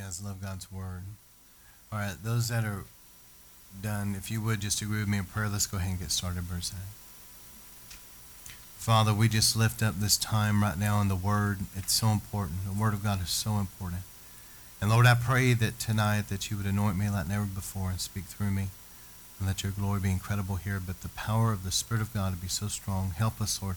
guys love God's word. All right, those that are done, if you would just agree with me in prayer, let's go ahead and get started, verse Bruce. Father, we just lift up this time right now in the Word. It's so important. The Word of God is so important. And Lord, I pray that tonight that you would anoint me like never before and speak through me. And let your glory be incredible here. But the power of the Spirit of God to be so strong. Help us, Lord,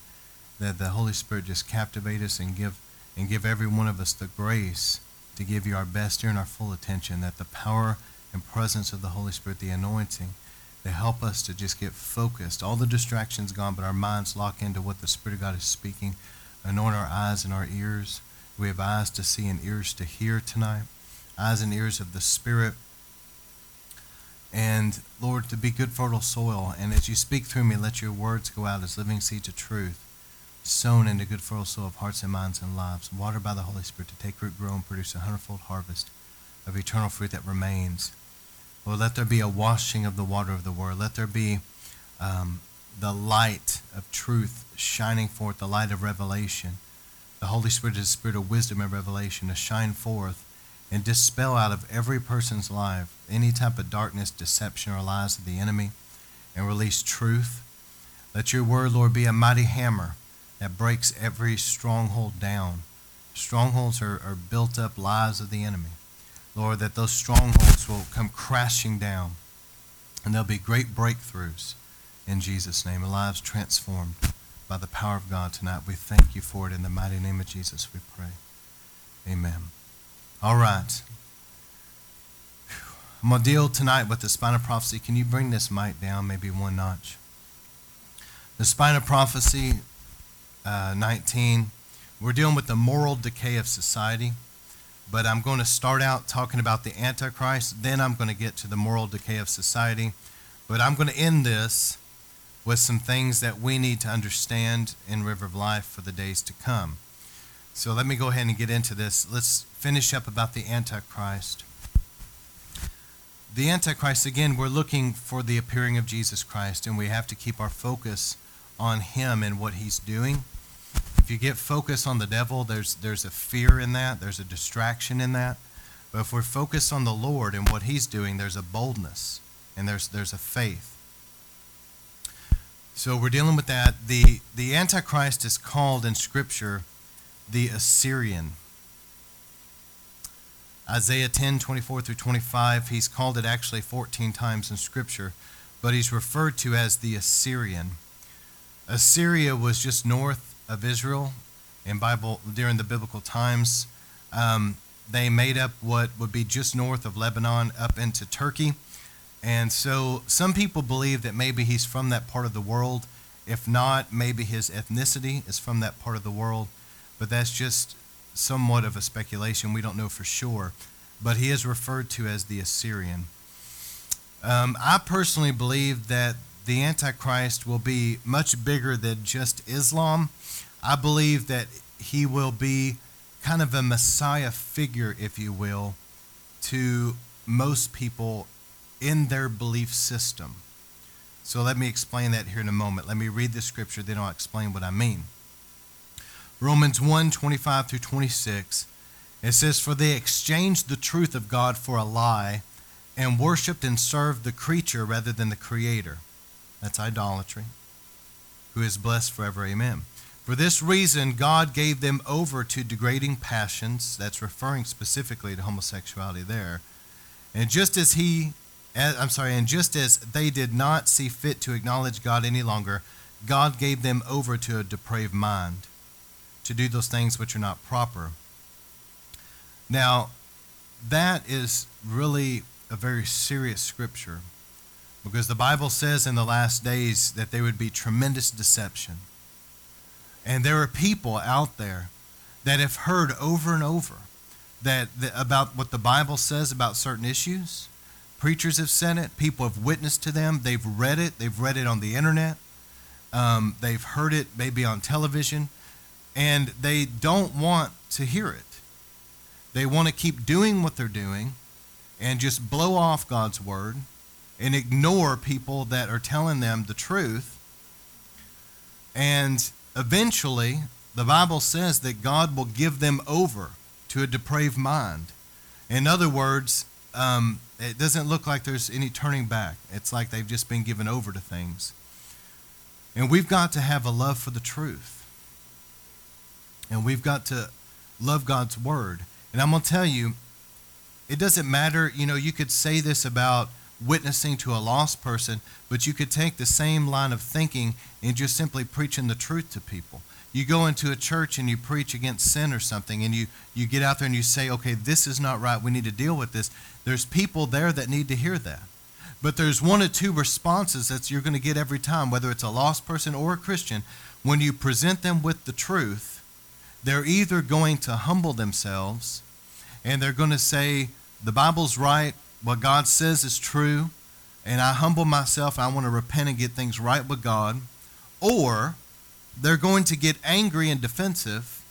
that the Holy Spirit just captivate us and give and give every one of us the grace to give you our best here and our full attention. That the power and presence of the Holy Spirit, the anointing, to help us to just get focused. All the distractions gone, but our minds lock into what the Spirit of God is speaking. Anoint our eyes and our ears. We have eyes to see and ears to hear tonight eyes and ears of the Spirit. And Lord, to be good, fertile soil. And as you speak through me, let your words go out as living seeds of truth, sown into good, fertile soil of hearts and minds and lives, watered by the Holy Spirit to take root, grow, and produce a hundredfold harvest of eternal fruit that remains. Lord, let there be a washing of the water of the Word. Let there be um, the light of truth shining forth, the light of revelation. The Holy Spirit is the spirit of wisdom and revelation to shine forth and dispel out of every person's life any type of darkness, deception, or lies of the enemy and release truth. Let your word, Lord, be a mighty hammer that breaks every stronghold down. Strongholds are, are built up lies of the enemy. Lord, that those strongholds will come crashing down and there'll be great breakthroughs in Jesus' name, lives transformed by the power of God tonight. We thank you for it in the mighty name of Jesus, we pray. Amen. All right. I'm going to deal tonight with the spine of prophecy. Can you bring this mic down maybe one notch? The spine of prophecy, uh, 19. We're dealing with the moral decay of society, but I'm going to start out talking about the Antichrist. Then I'm going to get to the moral decay of society. But I'm going to end this with some things that we need to understand in River of Life for the days to come. So let me go ahead and get into this. Let's finish up about the Antichrist. The Antichrist, again, we're looking for the appearing of Jesus Christ, and we have to keep our focus on Him and what He's doing. If you get focused on the devil, there's, there's a fear in that, there's a distraction in that. But if we're focused on the Lord and what He's doing, there's a boldness and there's, there's a faith. So we're dealing with that. The, the Antichrist is called in Scripture the Assyrian. Isaiah 10, 24 through 25, he's called it actually 14 times in Scripture, but he's referred to as the Assyrian. Assyria was just north of Israel in Bible during the biblical times. Um, they made up what would be just north of Lebanon up into Turkey. And so some people believe that maybe he's from that part of the world. If not, maybe his ethnicity is from that part of the world but that's just somewhat of a speculation. We don't know for sure. But he is referred to as the Assyrian. Um, I personally believe that the Antichrist will be much bigger than just Islam. I believe that he will be kind of a Messiah figure, if you will, to most people in their belief system. So let me explain that here in a moment. Let me read the scripture, then I'll explain what I mean. Romans 1 25 through 26. It says, For they exchanged the truth of God for a lie and worshiped and served the creature rather than the creator. That's idolatry. Who is blessed forever. Amen. For this reason, God gave them over to degrading passions. That's referring specifically to homosexuality there. And just as he, I'm sorry, and just as they did not see fit to acknowledge God any longer, God gave them over to a depraved mind to do those things which are not proper. Now, that is really a very serious scripture because the Bible says in the last days that there would be tremendous deception. And there are people out there that have heard over and over that, that about what the Bible says about certain issues. Preachers have said it. People have witnessed to them. They've read it. They've read it on the internet. Um, they've heard it maybe on television and they don't want to hear it. They want to keep doing what they're doing and just blow off God's word and ignore people that are telling them the truth. And eventually, the Bible says that God will give them over to a depraved mind. In other words, um, it doesn't look like there's any turning back. It's like they've just been given over to things. And we've got to have a love for the truth. And we've got to love God's word. And I'm going to tell you, it doesn't matter, you know, you could say this about witnessing to a lost person, but you could take the same line of thinking and just simply preaching the truth to people. You go into a church and you preach against sin or something, and you, you get out there and you say, okay, this is not right. We need to deal with this. There's people there that need to hear that. But there's one or two responses that you're going to get every time, whether it's a lost person or a Christian. When you present them with the truth, they're either going to humble themselves and they're going to say, the Bible's right, what God says is true, and I humble myself, I want to repent and get things right with God, or they're going to get angry and defensive,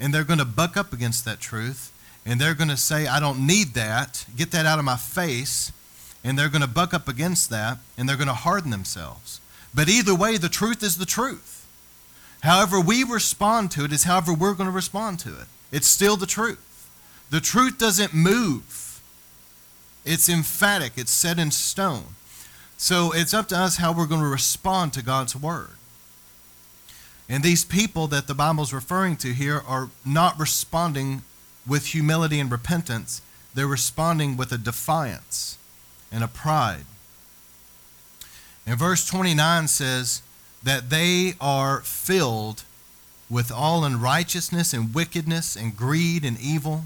and they're going to buck up against that truth, and they're going to say, I don't need that, get that out of my face, and they're going to buck up against that, and they're going to harden themselves. But either way, the truth is the truth. However, we respond to it is however we're going to respond to it. It's still the truth. The truth doesn't move. It's emphatic, it's set in stone. So it's up to us how we're going to respond to God's word. And these people that the Bible's referring to here are not responding with humility and repentance, they're responding with a defiance and a pride. And verse 29 says that they are filled with all unrighteousness and wickedness and greed and evil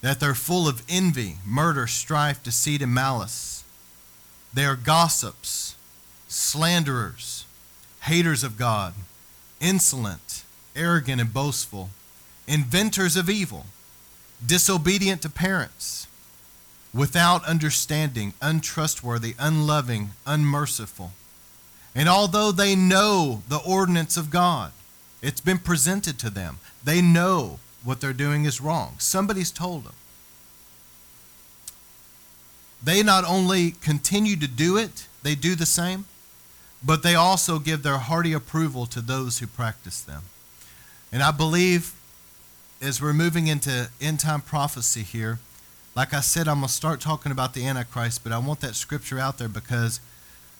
that they're full of envy, murder, strife, deceit, and malice. They are gossips, slanderers, haters of God, insolent, arrogant, and boastful, inventors of evil, disobedient to parents, without understanding, untrustworthy, unloving, unmerciful. And although they know the ordinance of God, it's been presented to them, they know what they're doing is wrong. Somebody's told them. They not only continue to do it, they do the same, but they also give their hearty approval to those who practice them. And I believe as we're moving into end time prophecy here, like I said, I'm going to start talking about the Antichrist, but I want that scripture out there because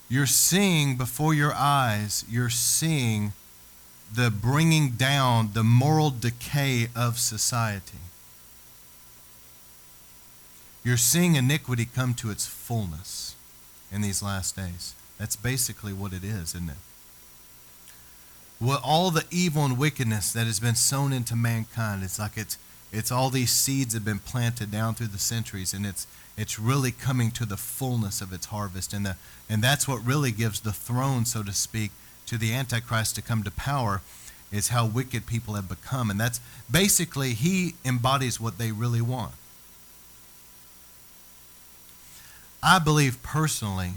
you're seeing before your eyes, you're seeing the bringing down, the moral decay of society. You're seeing iniquity come to its fullness in these last days. That's basically what it is, isn't it? Well, all the evil and wickedness that has been sown into mankind, it's like it's it's all these seeds have been planted down through the centuries, and it's it's really coming to the fullness of its harvest, and the and that's what really gives the throne, so to speak, to the Antichrist to come to power is how wicked people have become. And that's basically, he embodies what they really want. I believe personally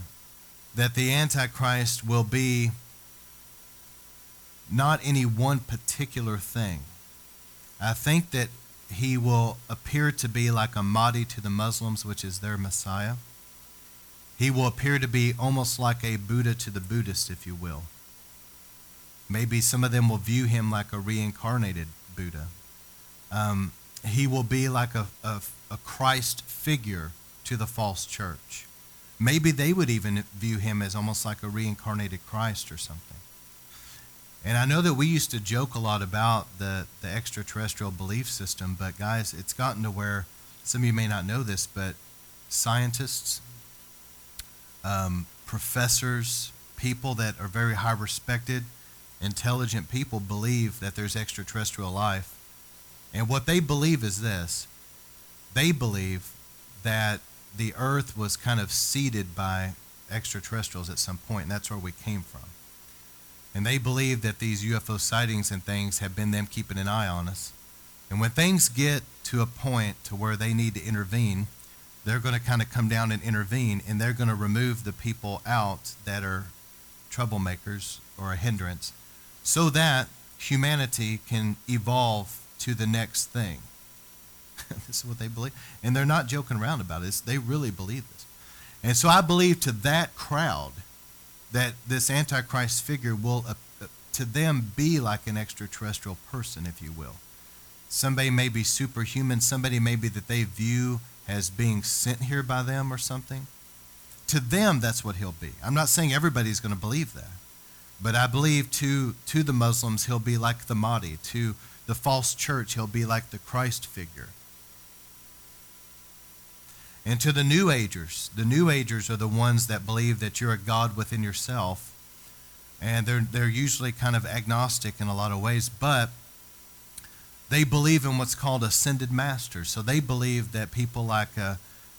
that the Antichrist will be not any one particular thing. I think that he will appear to be like a Mahdi to the Muslims, which is their Messiah. He will appear to be almost like a Buddha to the Buddhist, if you will. Maybe some of them will view him like a reincarnated Buddha. Um, he will be like a, a, a Christ figure to the false church. Maybe they would even view him as almost like a reincarnated Christ or something. And I know that we used to joke a lot about the, the extraterrestrial belief system, but guys, it's gotten to where some of you may not know this, but scientists, um, professors, people that are very high respected, intelligent people believe that there's extraterrestrial life. And what they believe is this they believe that the earth was kind of seeded by extraterrestrials at some point, and that's where we came from. And they believe that these UFO sightings and things have been them keeping an eye on us. And when things get to a point to where they need to intervene, they're going to kind of come down and intervene, and they're going to remove the people out that are troublemakers or a hindrance so that humanity can evolve to the next thing. this is what they believe. And they're not joking around about this. They really believe this. And so I believe to that crowd that this Antichrist figure will, uh, uh, to them, be like an extraterrestrial person, if you will. Somebody may be superhuman. Somebody maybe that they view as being sent here by them or something. To them, that's what he'll be. I'm not saying everybody's going to believe that. But I believe to, to the Muslims, he'll be like the Mahdi. To the false church, he'll be like the Christ figure. And to the New Agers, the New Agers are the ones that believe that you're a God within yourself. And they're, they're usually kind of agnostic in a lot of ways, but they believe in what's called ascended masters. So they believe that people like, uh,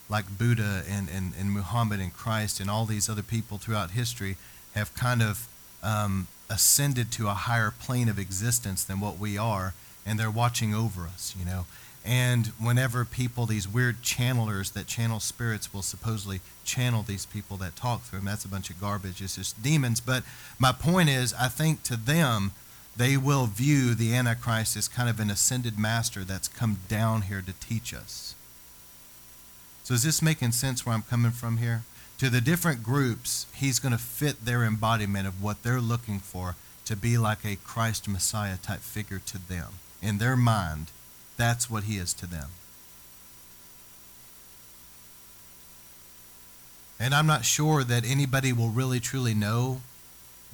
like Buddha and, and, and Muhammad and Christ and all these other people throughout history have kind of um, ascended to a higher plane of existence than what we are, and they're watching over us, you know. And whenever people, these weird channelers that channel spirits, will supposedly channel these people that talk through them, that's a bunch of garbage. It's just demons. But my point is, I think to them, they will view the Antichrist as kind of an ascended master that's come down here to teach us. So is this making sense where I'm coming from here? To the different groups, he's going to fit their embodiment of what they're looking for to be like a Christ Messiah type figure to them. In their mind, that's what he is to them. And I'm not sure that anybody will really truly know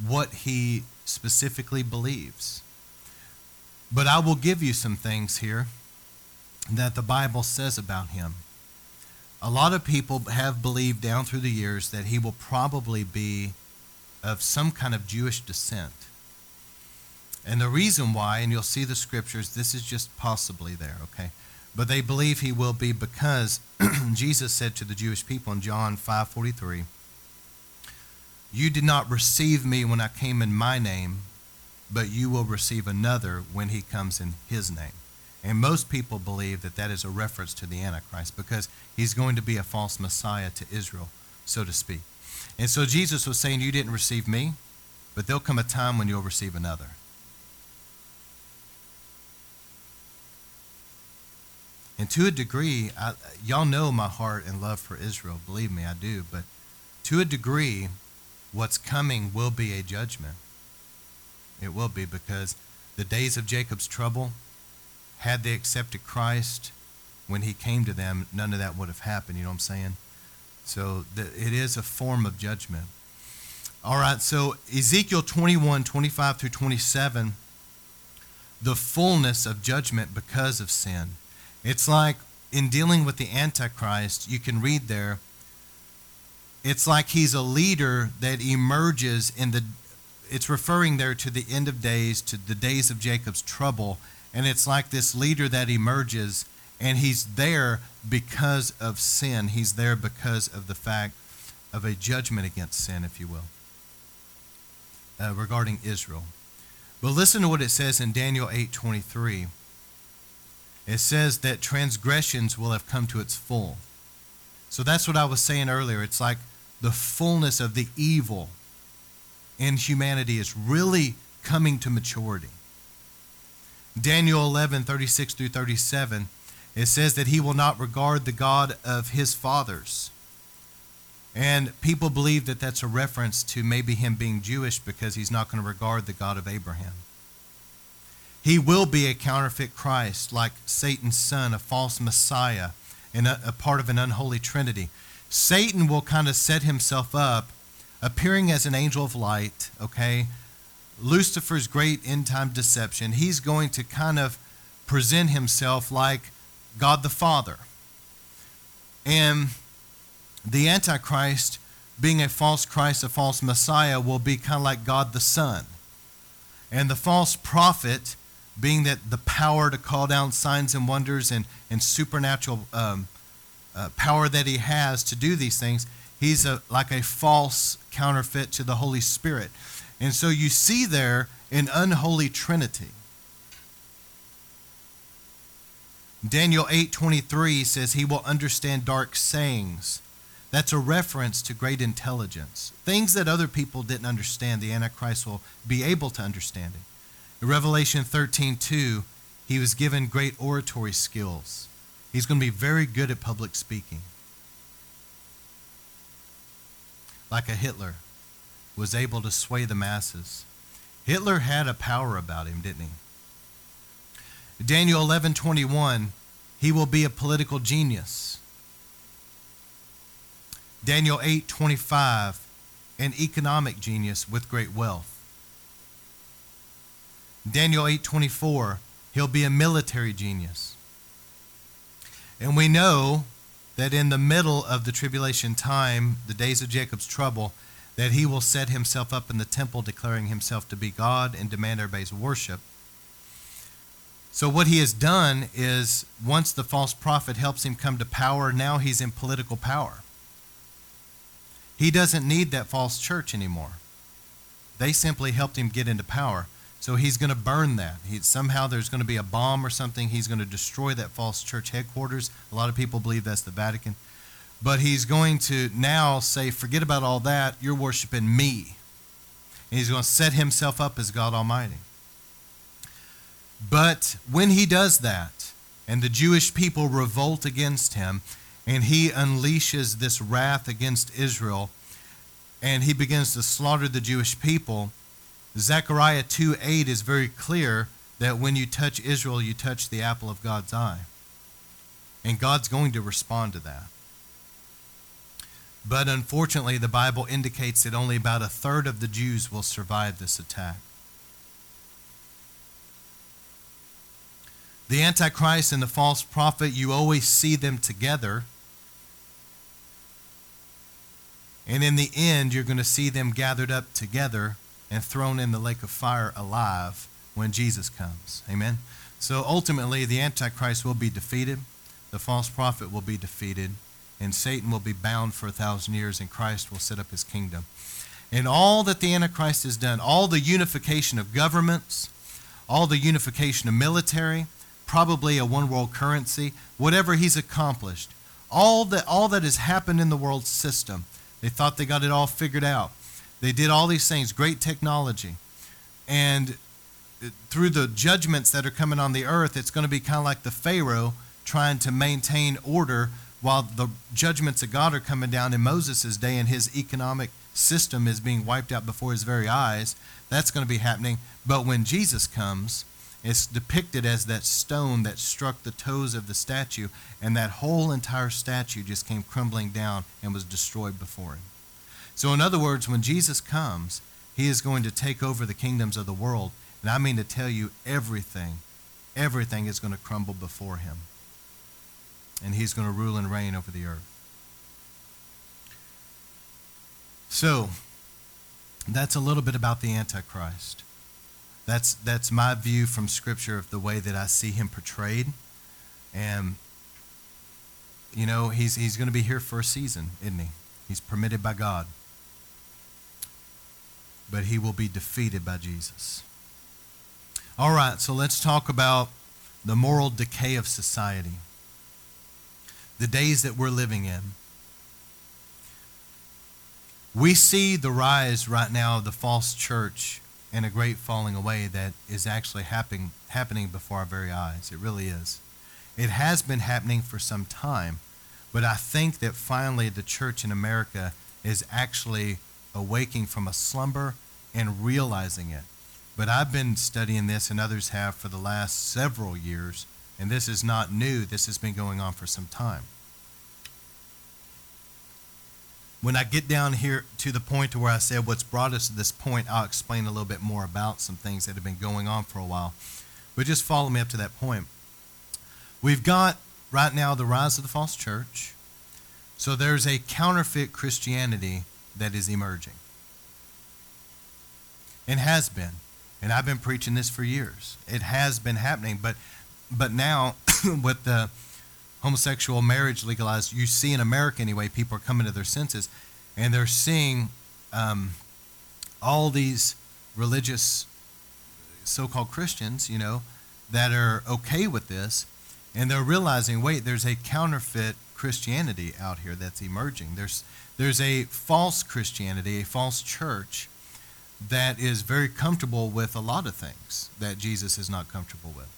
what he specifically believes. But I will give you some things here that the Bible says about him. A lot of people have believed down through the years that he will probably be of some kind of Jewish descent. And the reason why, and you'll see the scriptures, this is just possibly there, okay? But they believe he will be because Jesus said to the Jewish people in John 5:43, "You did not receive me when I came in my name, but you will receive another when he comes in his name." And most people believe that that is a reference to the Antichrist because he's going to be a false Messiah to Israel, so to speak. And so Jesus was saying, You didn't receive me, but there'll come a time when you'll receive another. And to a degree, I, y'all know my heart and love for Israel. Believe me, I do. But to a degree, what's coming will be a judgment. It will be because the days of Jacob's trouble, had they accepted Christ when he came to them, none of that would have happened. You know what I'm saying? So the, it is a form of judgment. All right, so Ezekiel 21, 25 through 27, the fullness of judgment because of sin. It's like in dealing with the Antichrist, you can read there, it's like he's a leader that emerges in the, it's referring there to the end of days, to the days of Jacob's trouble. And it's like this leader that emerges, and he's there because of sin. He's there because of the fact of a judgment against sin, if you will, uh, regarding Israel. But listen to what it says in Daniel 8:23 it says that transgressions will have come to its full. So that's what I was saying earlier. It's like the fullness of the evil in humanity is really coming to maturity. Daniel 11, 36 through 37, it says that he will not regard the God of his fathers. And people believe that that's a reference to maybe him being Jewish because he's not going to regard the God of Abraham. He will be a counterfeit Christ, like Satan's son, a false Messiah, and a, a part of an unholy trinity. Satan will kind of set himself up, appearing as an angel of light, okay? Lucifer's great end time deception. He's going to kind of present himself like God the Father. And the Antichrist, being a false Christ, a false Messiah, will be kind of like God the Son. And the false prophet being that the power to call down signs and wonders and, and supernatural um, uh, power that he has to do these things, he's a, like a false counterfeit to the Holy Spirit. And so you see there an unholy trinity. Daniel 8:23 says he will understand dark sayings. That's a reference to great intelligence. Things that other people didn't understand, the Antichrist will be able to understand it. In Revelation 13 2, he was given great oratory skills. He's going to be very good at public speaking. Like a Hitler was able to sway the masses. Hitler had a power about him, didn't he? Daniel 11:21, he will be a political genius. Daniel 8:25, an economic genius with great wealth. Daniel 8:24, he'll be a military genius. And we know that in the middle of the tribulation time, the days of Jacob's trouble, that he will set himself up in the temple declaring himself to be God and demand everybody's worship. So, what he has done is once the false prophet helps him come to power, now he's in political power. He doesn't need that false church anymore. They simply helped him get into power. So he's going to burn that. He, somehow there's going to be a bomb or something. He's going to destroy that false church headquarters. A lot of people believe that's the Vatican. But he's going to now say, forget about all that. You're worshiping me. And he's going to set himself up as God Almighty. But when he does that, and the Jewish people revolt against him, and he unleashes this wrath against Israel, and he begins to slaughter the Jewish people, Zechariah 2 8 is very clear that when you touch Israel, you touch the apple of God's eye. And God's going to respond to that. But unfortunately, the Bible indicates that only about a third of the Jews will survive this attack. The Antichrist and the false prophet, you always see them together. And in the end, you're going to see them gathered up together and thrown in the lake of fire alive when Jesus comes. Amen? So ultimately, the Antichrist will be defeated, the false prophet will be defeated, and Satan will be bound for a thousand years, and Christ will set up his kingdom. And all that the Antichrist has done, all the unification of governments, all the unification of military, probably a one world currency, whatever he's accomplished, all that, all that has happened in the world system, they thought they got it all figured out. They did all these things, great technology. And through the judgments that are coming on the earth, it's going to be kind of like the Pharaoh trying to maintain order while the judgments of God are coming down in Moses' day and his economic system is being wiped out before his very eyes. That's going to be happening. But when Jesus comes, it's depicted as that stone that struck the toes of the statue, and that whole entire statue just came crumbling down and was destroyed before him. So, in other words, when Jesus comes, he is going to take over the kingdoms of the world. And I mean to tell you, everything, everything is going to crumble before him. And he's going to rule and reign over the earth. So, that's a little bit about the Antichrist. That's, that's my view from Scripture of the way that I see him portrayed. And, you know, he's, he's going to be here for a season, isn't he? He's permitted by God. But he will be defeated by Jesus. All right, so let's talk about the moral decay of society, the days that we're living in. We see the rise right now of the false church and a great falling away that is actually happening, happening before our very eyes. It really is. It has been happening for some time, but I think that finally the church in America is actually awaking from a slumber and realizing it. But I've been studying this, and others have, for the last several years, and this is not new. This has been going on for some time when I get down here to the point to where I said what's brought us to this point, I'll explain a little bit more about some things that have been going on for a while. But just follow me up to that point. We've got right now the rise of the false church. So there's a counterfeit Christianity that is emerging. And has been. And I've been preaching this for years. It has been happening, but but now with the homosexual marriage legalized, you see in America anyway, people are coming to their senses and they're seeing um, all these religious so called Christians, you know, that are okay with this. And they're realizing, wait, there's a counterfeit Christianity out here that's emerging. There's, there's a false Christianity, a false church that is very comfortable with a lot of things that Jesus is not comfortable with.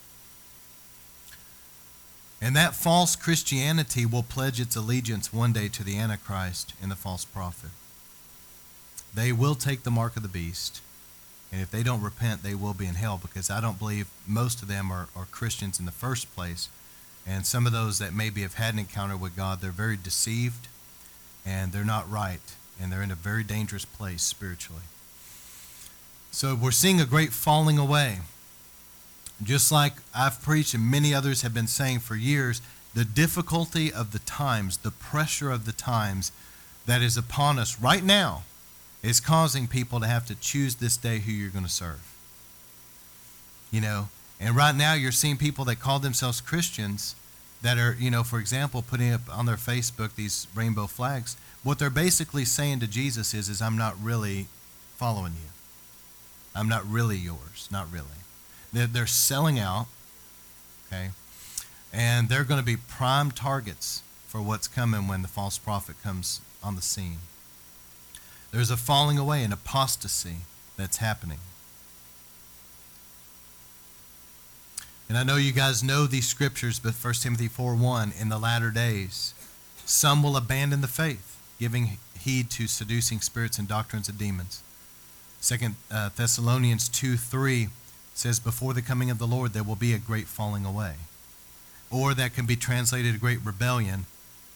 And that false Christianity will pledge its allegiance one day to the Antichrist and the false prophet. They will take the mark of the beast. And if they don't repent, they will be in hell because I don't believe most of them are, are Christians in the first place. And some of those that maybe have had an encounter with God, they're very deceived and they're not right. And they're in a very dangerous place spiritually. So we're seeing a great falling away. Just like I've preached and many others have been saying for years, the difficulty of the times, the pressure of the times that is upon us right now is causing people to have to choose this day who you're going to serve. You know, and right now you're seeing people that call themselves Christians that are, you know, for example, putting up on their Facebook these rainbow flags. What they're basically saying to Jesus is, is I'm not really following you. I'm not really yours. Not really. They're, selling out, okay? And they're going to be prime targets for what's coming when the false prophet comes on the scene. There's a falling away, an apostasy that's happening. And I know you guys know these scriptures, but 1 Timothy 4 1, in the latter days, some will abandon the faith, giving heed to seducing spirits and doctrines of demons. Second uh, Thessalonians 2 3 says, Before the coming of the Lord, there will be a great falling away. Or that can be translated a great rebellion,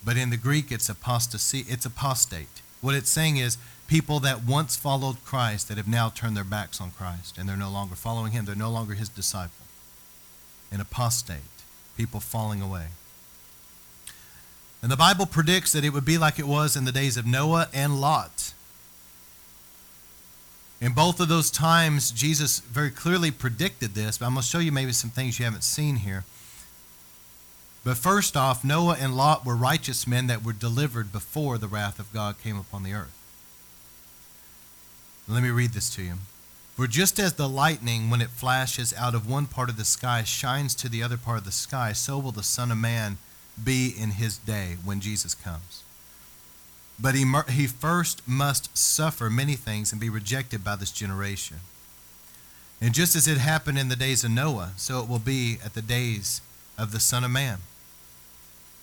but in the Greek, it's apostasy, it's apostate. What it's saying is, people that once followed Christ that have now turned their backs on Christ and they're no longer following him. They're no longer his disciple. An apostate, people falling away. And the Bible predicts that it would be like it was in the days of Noah and Lot. In both of those times, Jesus very clearly predicted this, but I'm going to show you maybe some things you haven't seen here. But first off, Noah and Lot were righteous men that were delivered before the wrath of God came upon the earth. Let me read this to you. For just as the lightning, when it flashes out of one part of the sky, shines to the other part of the sky, so will the Son of Man be in his day when Jesus comes. But he, he first must suffer many things and be rejected by this generation. And just as it happened in the days of Noah, so it will be at the days of the Son of Man.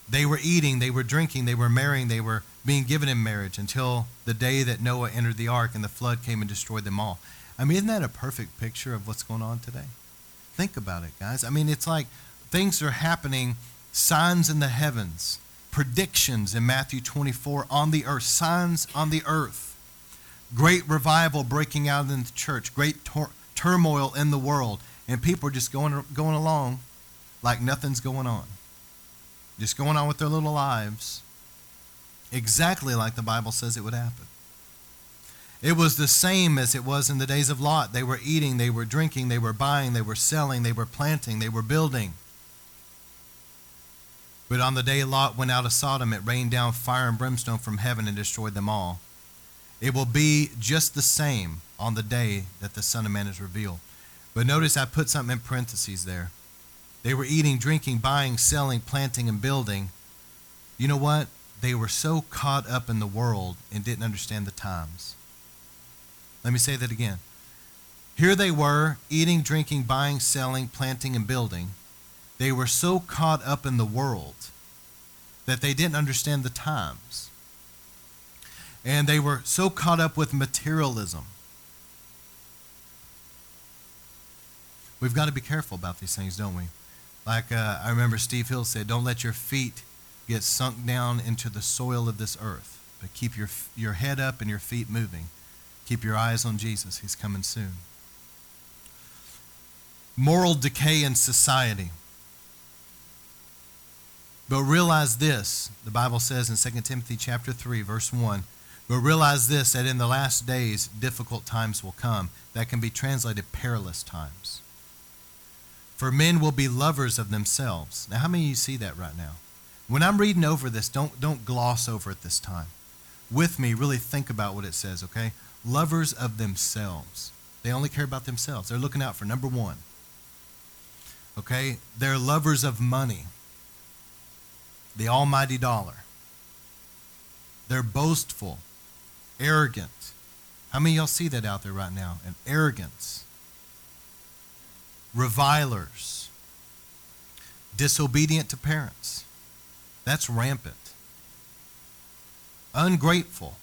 They were eating, they were drinking, they were marrying, they were being given in marriage until the day that Noah entered the ark and the flood came and destroyed them all. I mean, isn't that a perfect picture of what's going on today? Think about it, guys. I mean, it's like things are happening, signs in the heavens, predictions in Matthew 24 on the earth, signs on the earth. Great revival breaking out in the church, great tor- turmoil in the world, and people are just going, going along like nothing's going on just going on with their little lives, exactly like the Bible says it would happen. It was the same as it was in the days of Lot. They were eating, they were drinking, they were buying, they were selling, they were planting, they were building. But on the day Lot went out of Sodom, it rained down fire and brimstone from heaven and destroyed them all. It will be just the same on the day that the Son of Man is revealed. But notice I put something in parentheses there. They were eating, drinking, buying, selling, planting, and building. You know what? They were so caught up in the world and didn't understand the times. Let me say that again. Here they were, eating, drinking, buying, selling, planting, and building. They were so caught up in the world that they didn't understand the times. And they were so caught up with materialism. We've got to be careful about these things, don't we? Like uh, I remember Steve Hill said, don't let your feet get sunk down into the soil of this earth, but keep your, your head up and your feet moving. Keep your eyes on Jesus. He's coming soon. Moral decay in society. But realize this, the Bible says in 2 Timothy chapter 3 verse 1, but realize this that in the last days difficult times will come. That can be translated perilous times. For men will be lovers of themselves. Now, how many of you see that right now? When I'm reading over this, don't, don't gloss over it this time. With me, really think about what it says, okay? Lovers of themselves. They only care about themselves. They're looking out for number one. Okay? They're lovers of money, the almighty dollar. They're boastful, arrogant. How many y'all see that out there right now? And arrogance revilers, disobedient to parents. That's rampant. Ungrateful.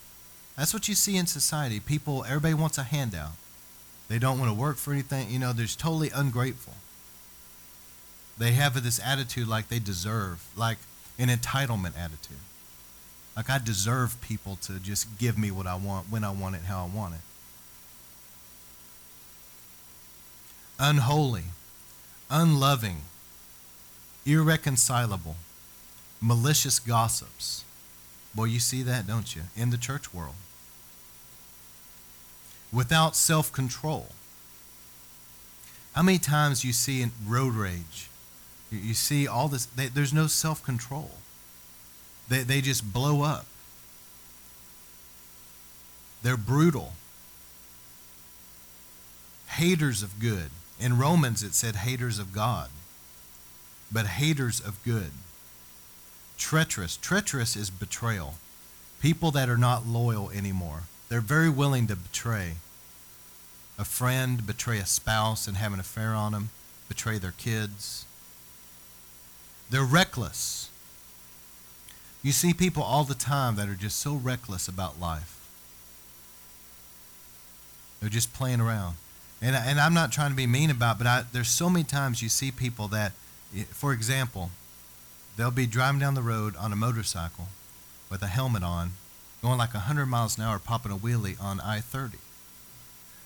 That's what you see in society. People, everybody wants a handout. They don't want to work for anything. You know, they're totally ungrateful. They have this attitude like they deserve, like an entitlement attitude. Like I deserve people to just give me what I want, when I want it, how I want it. Unholy, unloving, irreconcilable, malicious gossips. Boy, you see that, don't you, in the church world. Without self control. How many times you see in road rage? You see all this, they, there's no self control. They, they just blow up. They're brutal. Haters of good. In Romans, it said haters of God, but haters of good. Treacherous. Treacherous is betrayal. People that are not loyal anymore. They're very willing to betray a friend, betray a spouse and have an affair on them, betray their kids. They're reckless. You see people all the time that are just so reckless about life. They're just playing around. And, and I'm not trying to be mean about but I, there's so many times you see people that, for example, they'll be driving down the road on a motorcycle with a helmet on, going like 100 miles an hour, popping a wheelie on I 30.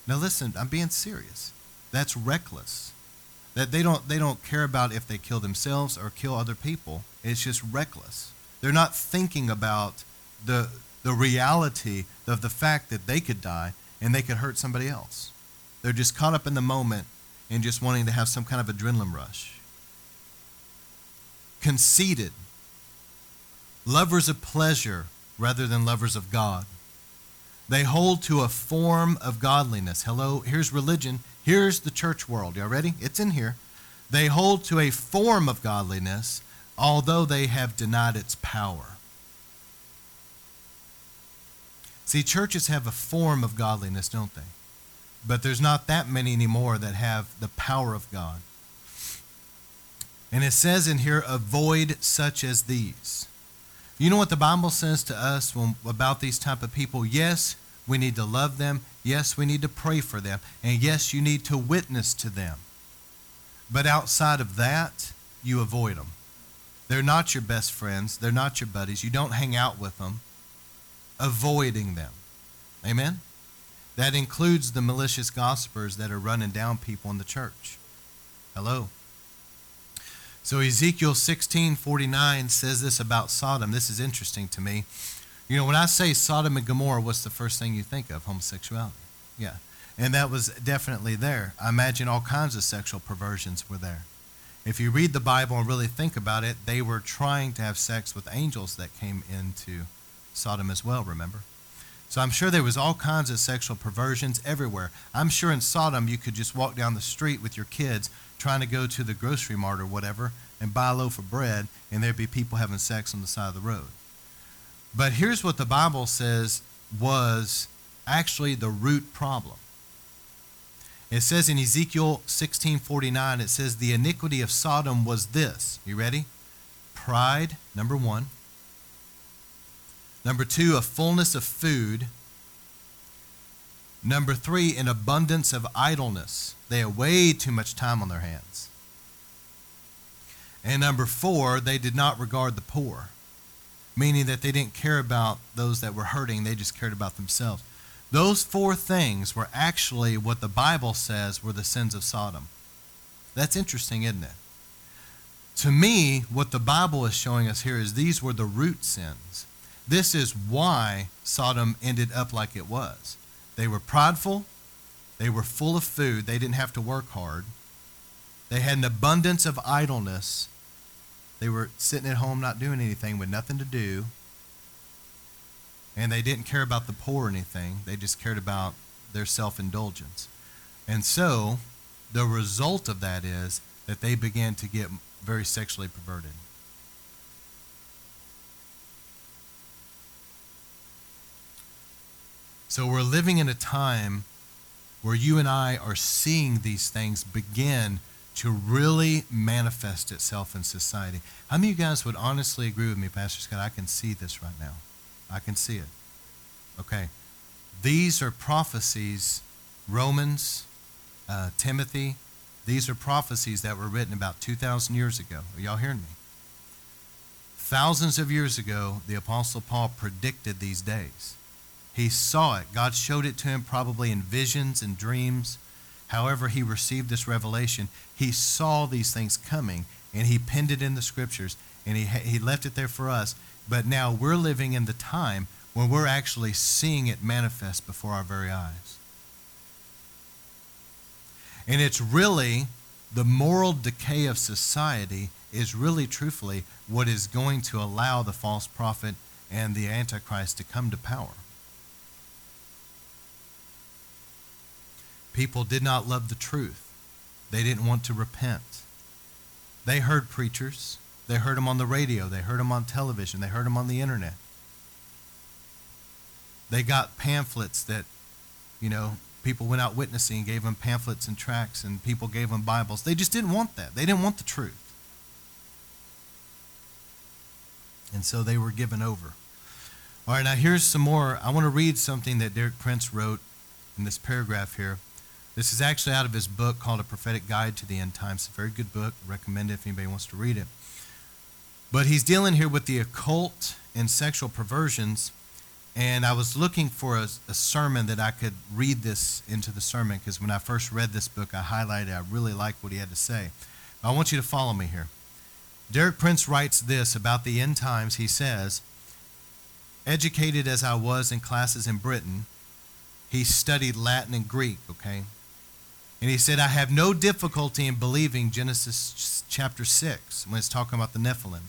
Now, listen, I'm being serious. That's reckless. That they don't, they don't care about if they kill themselves or kill other people. It's just reckless. They're not thinking about the, the reality of the fact that they could die and they could hurt somebody else. They're just caught up in the moment and just wanting to have some kind of adrenaline rush. Conceited, lovers of pleasure rather than lovers of God. They hold to a form of godliness. Hello, here's religion. Here's the church world. Y'all ready? It's in here. They hold to a form of godliness, although they have denied its power. See, churches have a form of godliness, don't they? But there's not that many anymore that have the power of God. And it says in here, avoid such as these. You know what the Bible says to us when, about these type of people? Yes, we need to love them. Yes, we need to pray for them. And yes, you need to witness to them. But outside of that, you avoid them. They're not your best friends. They're not your buddies. You don't hang out with them. Avoiding them. Amen? That includes the malicious gossipers that are running down people in the church. Hello? So Ezekiel 16:49 says this about Sodom. This is interesting to me. You know, when I say Sodom and Gomorrah, what's the first thing you think of? Homosexuality. Yeah. And that was definitely there. I imagine all kinds of sexual perversions were there. If you read the Bible and really think about it, they were trying to have sex with angels that came into Sodom as well, remember? So I'm sure there was all kinds of sexual perversions everywhere. I'm sure in Sodom you could just walk down the street with your kids trying to go to the grocery mart or whatever and buy a loaf of bread, and there'd be people having sex on the side of the road. But here's what the Bible says was actually the root problem. It says in Ezekiel 16:49 it says the iniquity of Sodom was this. You ready? Pride, number 1. Number 2, a fullness of food. Number 3, an abundance of idleness. They had way too much time on their hands. And number 4, they did not regard the poor meaning that they didn't care about those that were hurting, they just cared about themselves. Those four things were actually what the Bible says were the sins of Sodom. That's interesting, isn't it? To me, what the Bible is showing us here is these were the root sins. This is why Sodom ended up like it was. They were prideful, they were full of food, they didn't have to work hard, they had an abundance of idleness, they were sitting at home not doing anything with nothing to do. And they didn't care about the poor or anything. They just cared about their self indulgence. And so the result of that is that they began to get very sexually perverted. So we're living in a time where you and I are seeing these things begin to really manifest itself in society. How many of you guys would honestly agree with me, Pastor Scott? I can see this right now. I can see it. Okay. These are prophecies, Romans, uh, Timothy. These are prophecies that were written about 2,000 years ago. Are y'all hearing me? Thousands of years ago, the Apostle Paul predicted these days. He saw it. God showed it to him probably in visions and dreams. However, he received this revelation. He saw these things coming and he pinned it in the scriptures and he, he left it there for us. But now we're living in the time when we're actually seeing it manifest before our very eyes. And it's really the moral decay of society is really truthfully what is going to allow the false prophet and the antichrist to come to power. People did not love the truth. They didn't want to repent. They heard preachers. They heard them on the radio. They heard them on television. They heard them on the internet. They got pamphlets that, you know, people went out witnessing, gave them pamphlets and tracts, and people gave them Bibles. They just didn't want that. They didn't want the truth. And so they were given over. All right, now here's some more. I want to read something that Derek Prince wrote in this paragraph here. This is actually out of his book called A Prophetic Guide to the End Times. It's a very good book. Recommend it if anybody wants to read it. But he's dealing here with the occult and sexual perversions. And I was looking for a, a sermon that I could read this into the sermon because when I first read this book, I highlighted, I really liked what he had to say. I want you to follow me here. Derek Prince writes this about the end times. He says, Educated as I was in classes in Britain, he studied Latin and Greek, okay? And he said, I have no difficulty in believing Genesis chapter 6 when it's talking about the Nephilim.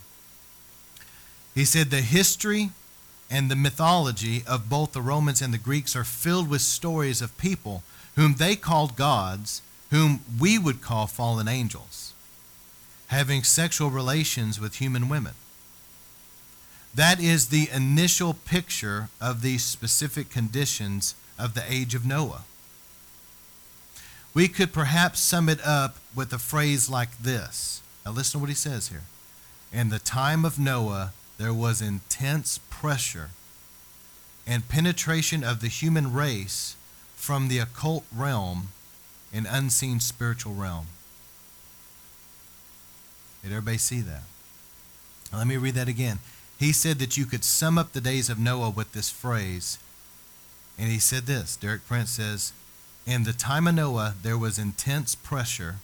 He said, The history and the mythology of both the Romans and the Greeks are filled with stories of people whom they called gods, whom we would call fallen angels, having sexual relations with human women. That is the initial picture of these specific conditions of the age of Noah. We could perhaps sum it up with a phrase like this. Now, listen to what he says here. In the time of Noah, there was intense pressure and penetration of the human race from the occult realm and unseen spiritual realm. Did everybody see that? Let me read that again. He said that you could sum up the days of Noah with this phrase. And he said this Derek Prince says, in the time of Noah, there was intense pressure.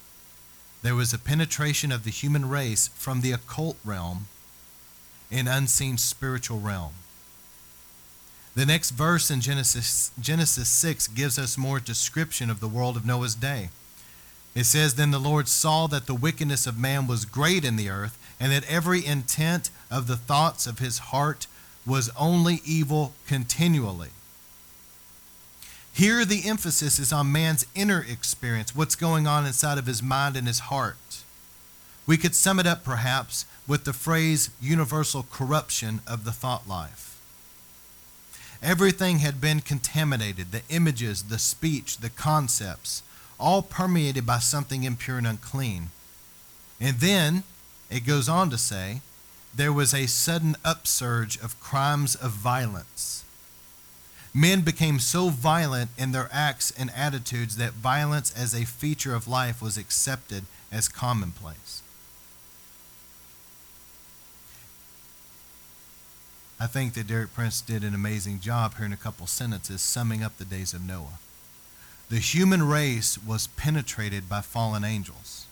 There was a penetration of the human race from the occult realm and unseen spiritual realm. The next verse in Genesis, Genesis 6 gives us more description of the world of Noah's day. It says, Then the Lord saw that the wickedness of man was great in the earth, and that every intent of the thoughts of his heart was only evil continually. Here, the emphasis is on man's inner experience, what's going on inside of his mind and his heart. We could sum it up perhaps with the phrase universal corruption of the thought life. Everything had been contaminated the images, the speech, the concepts, all permeated by something impure and unclean. And then it goes on to say, there was a sudden upsurge of crimes of violence Men became so violent in their acts and attitudes that violence as a feature of life was accepted as commonplace. I think that Derek Prince did an amazing job here in a couple sentences summing up the days of Noah. The human race was penetrated by fallen angels.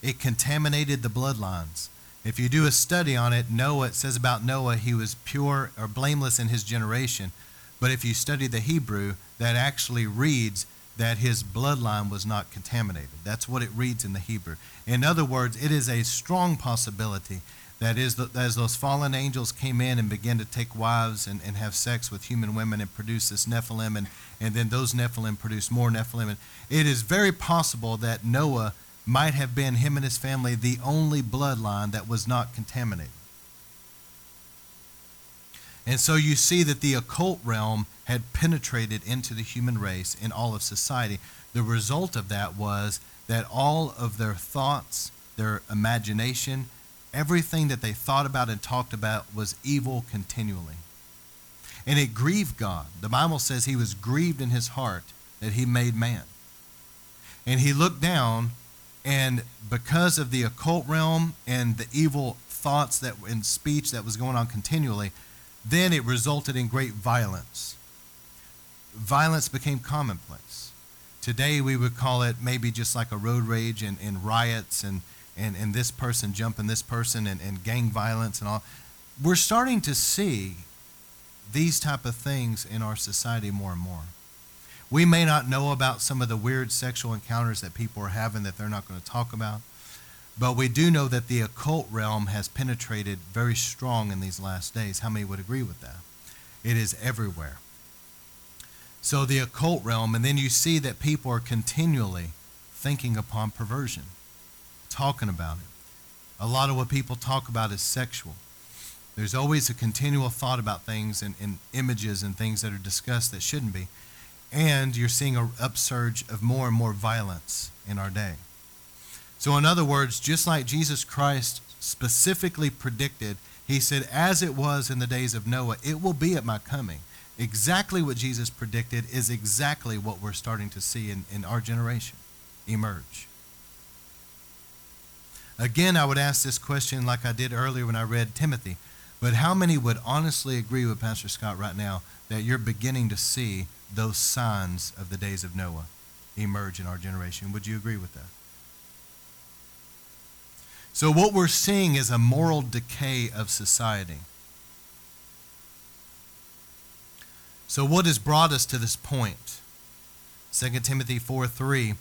It contaminated the bloodlines. If you do a study on it, Noah, it says about Noah, he was pure or blameless in his generation. But if you study the Hebrew, that actually reads that his bloodline was not contaminated. That's what it reads in the Hebrew. In other words, it is a strong possibility that is as those fallen angels came in and began to take wives and, and have sex with human women and produce this Nephilim, and, and then those Nephilim produce more Nephilim. And it is very possible that Noah might have been, him and his family, the only bloodline that was not contaminated. And so you see that the occult realm had penetrated into the human race in all of society. The result of that was that all of their thoughts, their imagination, everything that they thought about and talked about was evil continually. And it grieved God. The Bible says he was grieved in his heart that he made man. And he looked down, and because of the occult realm and the evil thoughts that and speech that was going on continually, then it resulted in great violence. Violence became commonplace. Today we would call it maybe just like a road rage and, and riots and, and, and this person jumping this person and, and gang violence and all. We're starting to see these type of things in our society more and more. We may not know about some of the weird sexual encounters that people are having that they're not going to talk about, but we do know that the occult realm has penetrated very strong in these last days. How many would agree with that? It is everywhere. So the occult realm, and then you see that people are continually thinking upon perversion, talking about it. A lot of what people talk about is sexual. There's always a continual thought about things and, and images and things that are discussed that shouldn't be. And you're seeing an upsurge of more and more violence in our day. So, in other words, just like Jesus Christ specifically predicted, he said, As it was in the days of Noah, it will be at my coming. Exactly what Jesus predicted is exactly what we're starting to see in, in our generation emerge. Again, I would ask this question like I did earlier when I read Timothy. But how many would honestly agree with Pastor Scott right now that you're beginning to see those signs of the days of Noah emerge in our generation? Would you agree with that? So, what we're seeing is a moral decay of society. So, what has brought us to this point? 2 Timothy 4 3.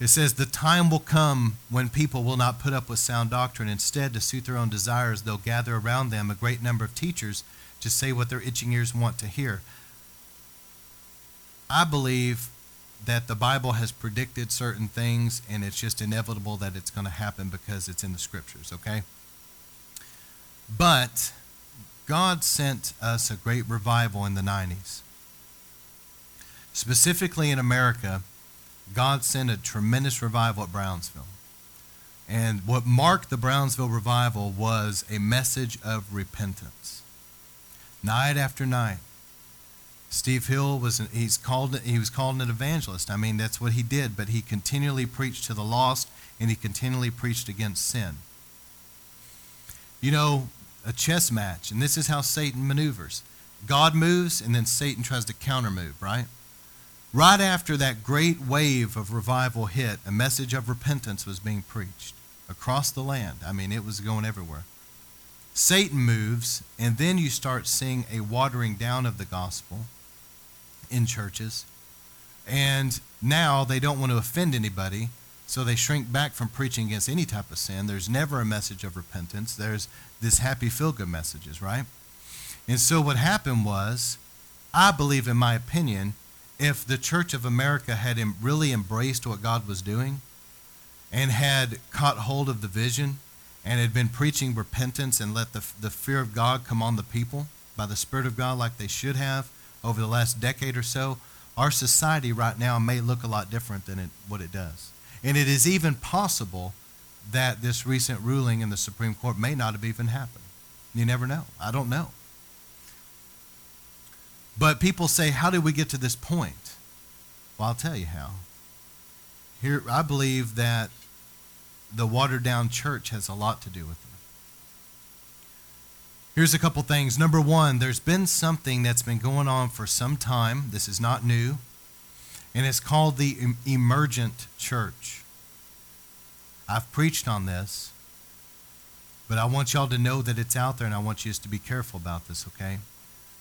It says, The time will come when people will not put up with sound doctrine. Instead, to suit their own desires, they'll gather around them a great number of teachers to say what their itching ears want to hear. I believe that the Bible has predicted certain things, and it's just inevitable that it's going to happen because it's in the scriptures, okay? But God sent us a great revival in the 90s. Specifically in America, God sent a tremendous revival at Brownsville. And what marked the Brownsville revival was a message of repentance. Night after night, Steve Hill was he's called he was called an evangelist. I mean that's what he did, but he continually preached to the lost and he continually preached against sin. You know, a chess match, and this is how Satan maneuvers. God moves and then Satan tries to counter move, right? Right after that great wave of revival hit, a message of repentance was being preached across the land. I mean, it was going everywhere. Satan moves, and then you start seeing a watering down of the gospel in churches. And now they don't want to offend anybody, so they shrink back from preaching against any type of sin. There's never a message of repentance. There's this happy feel good messages, right? And so what happened was, I believe, in my opinion, if the Church of America had really embraced what God was doing and had caught hold of the vision and had been preaching repentance and let the, the fear of God come on the people by the Spirit of God like they should have over the last decade or so, our society right now may look a lot different than it, what it does. And it is even possible that this recent ruling in the Supreme Court may not have even happened. You never know. I don't know. But people say, how did we get to this point? Well, I'll tell you how. Here, I believe that the watered down church has a lot to do with it. Here's a couple things. Number one, there's been something that's been going on for some time. This is not new. And it's called the emergent church. I've preached on this, but I want y'all to know that it's out there and I want you just to be careful about this, okay?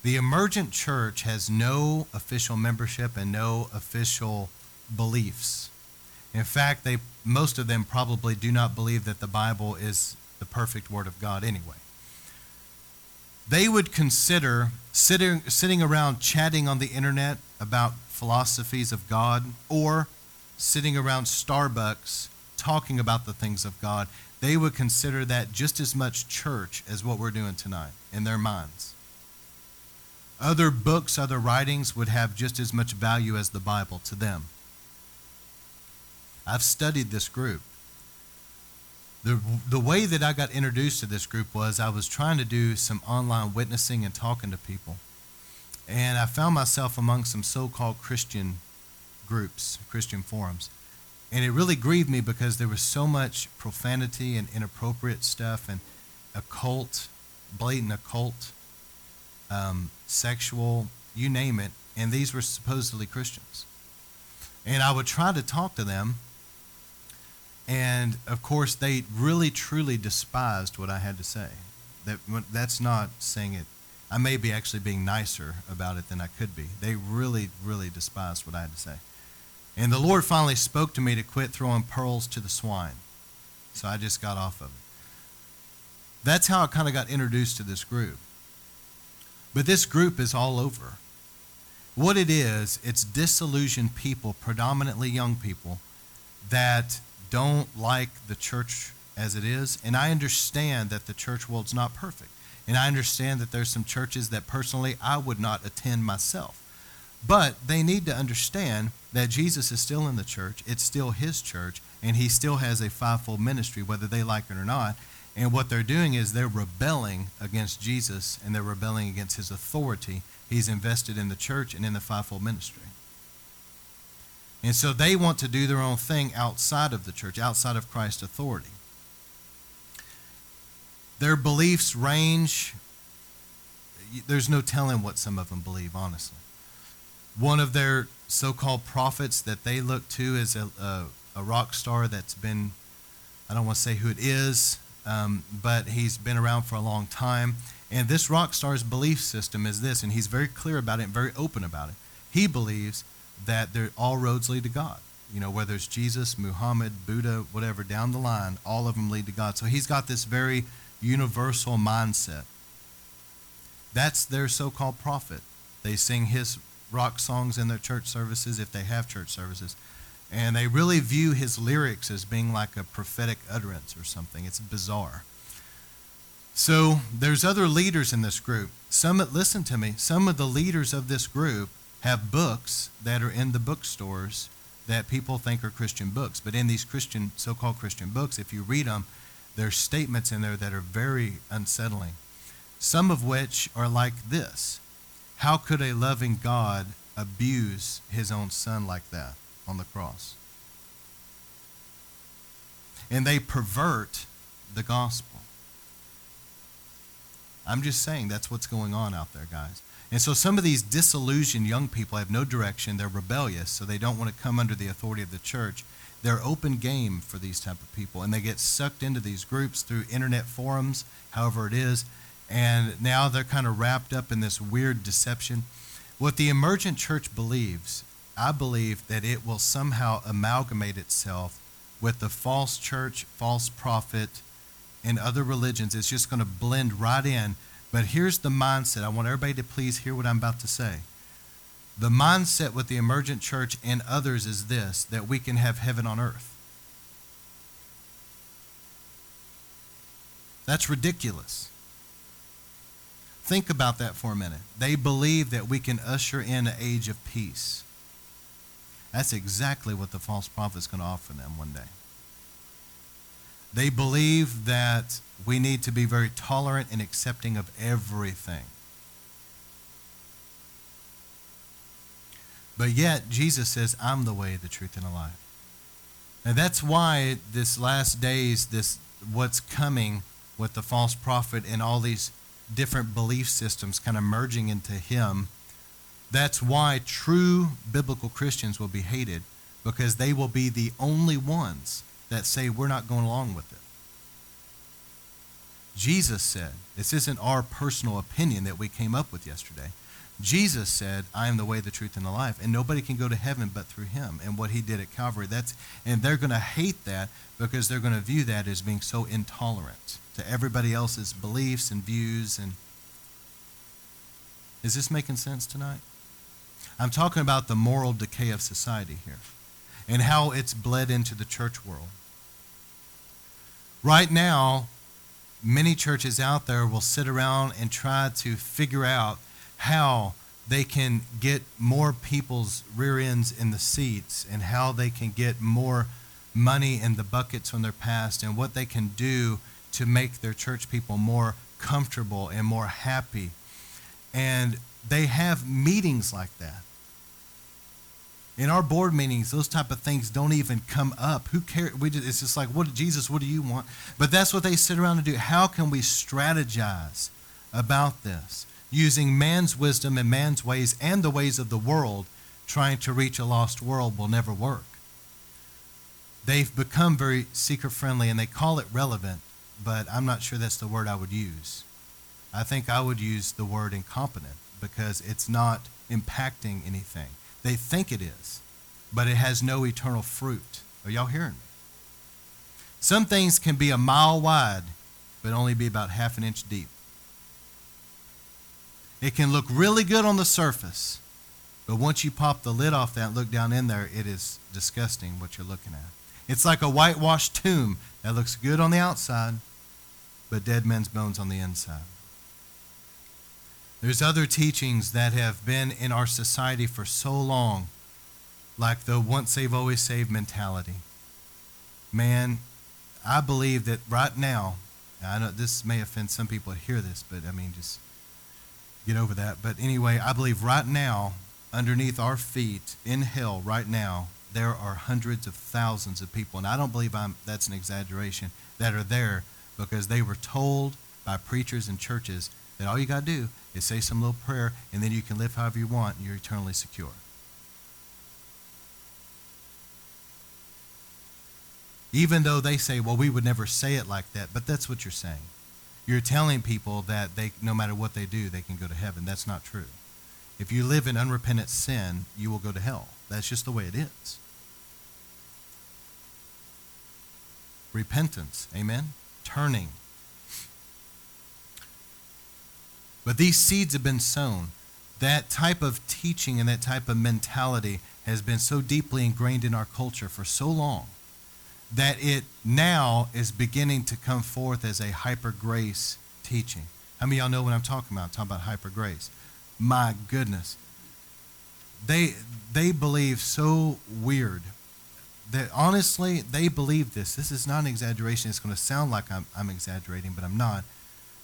The emergent church has no official membership and no official beliefs. In fact, they most of them probably do not believe that the Bible is the perfect word of God anyway. They would consider sitting sitting around chatting on the internet about philosophies of God or sitting around Starbucks talking about the things of God, they would consider that just as much church as what we're doing tonight in their minds. Other books, other writings would have just as much value as the Bible to them. I've studied this group. The, the way that I got introduced to this group was I was trying to do some online witnessing and talking to people. And I found myself among some so called Christian groups, Christian forums. And it really grieved me because there was so much profanity and inappropriate stuff and occult, blatant occult, um, sexual, you name it. And these were supposedly Christians. And I would try to talk to them. And of course, they really, truly despised what I had to say. That, that's not saying it. I may be actually being nicer about it than I could be. They really, really despised what I had to say. And the Lord finally spoke to me to quit throwing pearls to the swine. So I just got off of it. That's how I kind of got introduced to this group. But this group is all over. What it is, it's disillusioned people, predominantly young people, that don't like the church as it is. And I understand that the church world's not perfect. And I understand that there's some churches that personally I would not attend myself. But they need to understand that Jesus is still in the church. It's still his church, and he still has a fivefold ministry, whether they like it or not. And what they're doing is they're rebelling against Jesus and they're rebelling against his authority. He's invested in the church and in the fivefold ministry. And so they want to do their own thing outside of the church, outside of Christ's authority. Their beliefs range. There's no telling what some of them believe, honestly. One of their so called prophets that they look to is a, a, a, rock star that's been, I don't want to say who it is, um, but he's been around for a long time. And this rock star's belief system is this, and he's very clear about it and very open about it. He believes that all roads lead to God. You know, whether it's Jesus, Muhammad, Buddha, whatever, down the line, all of them lead to God. So he's got this very universal mindset. That's their so called prophet. They sing his rock songs in their church services if they have church services. And they really view his lyrics as being like a prophetic utterance or something. It's bizarre. So there's other leaders in this group. Some that listen to me. Some of the leaders of this group have books that are in the bookstores that people think are Christian books. But in these Christian, so-called Christian books, if you read them, there's statements in there that are very unsettling. Some of which are like this. How could a loving God abuse his own son like that on the cross? And they pervert the gospel. I'm just saying that's what's going on out there, guys. And so some of these disillusioned young people have no direction. They're rebellious, so they don't want to come under the authority of the church. They're open game for these type of people, and they get sucked into these groups through internet forums, however it is, and now they're kind of wrapped up in this weird deception. What the emergent church believes, I believe that it will somehow amalgamate itself with the false church, false prophet, and other religions. It's just going to blend right in but here's the mindset. I want everybody to please hear what I'm about to say. The mindset with the emergent church and others is this that we can have heaven on earth. That's ridiculous. Think about that for a minute. They believe that we can usher in an age of peace. That's exactly what the false prophet is going to offer them one day. They believe that we need to be very tolerant and accepting of everything. But yet, Jesus says, I'm the way, the truth, and the life. And that's why this last days, this what's coming with the false prophet and all these different belief systems kind of merging into him. That's why true biblical Christians will be hated because they will be the only ones that say we're not going along with it. Jesus said, this isn't our personal opinion that we came up with yesterday. Jesus said, I am the way, the truth, and the life. And nobody can go to heaven but through him and what he did at Calvary. That's, and they're going to hate that because they're going to view that as being so intolerant to everybody else's beliefs and views. And Is this making sense tonight? I'm talking about the moral decay of society here and how it's bled into the church world. Right now, many churches out there will sit around and try to figure out how they can get more people's rear ends in the seats and how they can get more money in the buckets when they're passed and what they can do to make their church people more comfortable and more happy. And they have meetings like that. In our board meetings, those type of things don't even come up. Who cares? We just, it's just like, what, Jesus, what do you want? But that's what they sit around and do. How can we strategize about this using man's wisdom and man's ways and the ways of the world, trying to reach a lost world will never work. They've become very seeker friendly and they call it relevant, but I'm not sure that's the word I would use. I think I would use the word incompetent because it's not impacting anything. They think it is, but it has no eternal fruit. Are y'all hearing me? Some things can be a mile wide, but only be about half an inch deep. It can look really good on the surface, but once you pop the lid off that and look down in there, it is disgusting what you're looking at. It's like a whitewashed tomb that looks good on the outside, but dead men's bones on the inside. There's other teachings that have been in our society for so long, like the once saved, always saved mentality. Man, I believe that right now, I know this may offend some people to hear this, but I mean, just get over that. But anyway, I believe right now, underneath our feet in hell, right now, there are hundreds of thousands of people, and I don't believe I'm, that's an exaggeration, that are there because they were told by preachers and churches that all you got to do is say some little prayer, and then you can live however you want, and you're eternally secure. Even though they say, well, we would never say it like that, but that's what you're saying. You're telling people that they, no matter what they do, they can go to heaven. That's not true. If you live in unrepentant sin, you will go to hell. That's just the way it is. Repentance, amen? Turning But these seeds have been sown. That type of teaching and that type of mentality has been so deeply ingrained in our culture for so long that it now is beginning to come forth as a hyper grace teaching. How many of y'all know what I'm talking about? I'm talking about hyper grace. My goodness. They they believe so weird that honestly they believe this. This is not an exaggeration. It's going to sound like I'm, I'm exaggerating, but I'm not.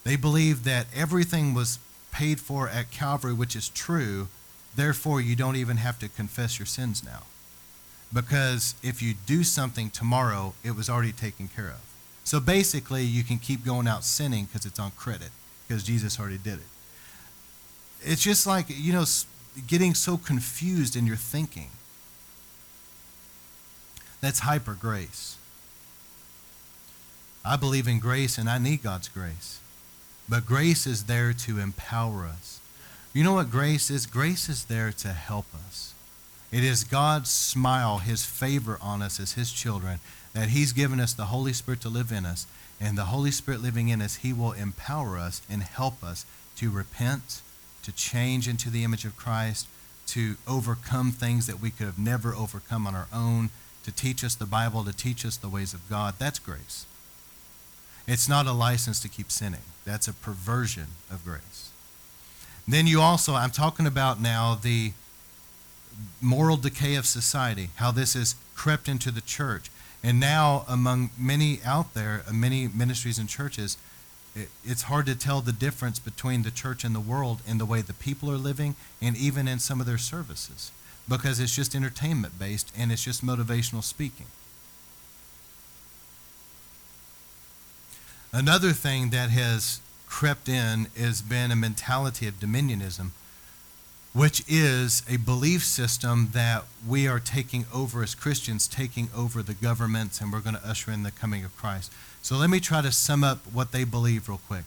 They believe that everything was paid for at Calvary, which is true. Therefore, you don't even have to confess your sins now. Because if you do something tomorrow, it was already taken care of. So basically, you can keep going out sinning because it's on credit, because Jesus already did it. It's just like, you know, getting so confused in your thinking. That's hyper grace. I believe in grace and I need God's grace. But grace is there to empower us. You know what grace is? Grace is there to help us. It is God's smile, His favor on us as His children, that He's given us the Holy Spirit to live in us. And the Holy Spirit living in us, He will empower us and help us to repent, to change into the image of Christ, to overcome things that we could have never overcome on our own, to teach us the Bible, to teach us the ways of God. That's grace. It's not a license to keep sinning. That's a perversion of grace. Then you also, I'm talking about now the moral decay of society, how this has crept into the church. And now, among many out there, uh, many ministries and churches, it's hard to tell the difference between the church and the world in the way the people are living and even in some of their services because it's just entertainment based and it's just motivational speaking. Another thing that has crept in has been a mentality of dominionism, which is a belief system that we are taking over as Christians, taking over the governments, and we're going to usher in the coming of Christ. So let me try to sum up what they believe real quick.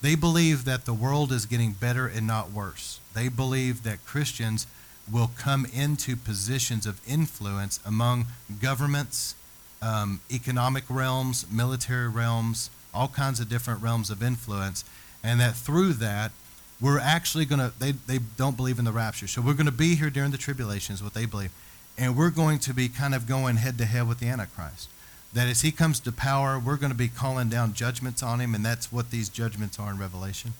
They believe that the world is getting better and not worse. They believe that Christians will come into positions of influence among governments, um, economic realms, military realms, all kinds of different realms of influence, and that through that, we're actually going to, they, they don't believe in the rapture. So we're going to be here during the tribulations, what they believe, and we're going to be kind of going head to head with the Antichrist. That as he comes to power, we're going to be calling down judgments on him, and that's what these judgments are in Revelation.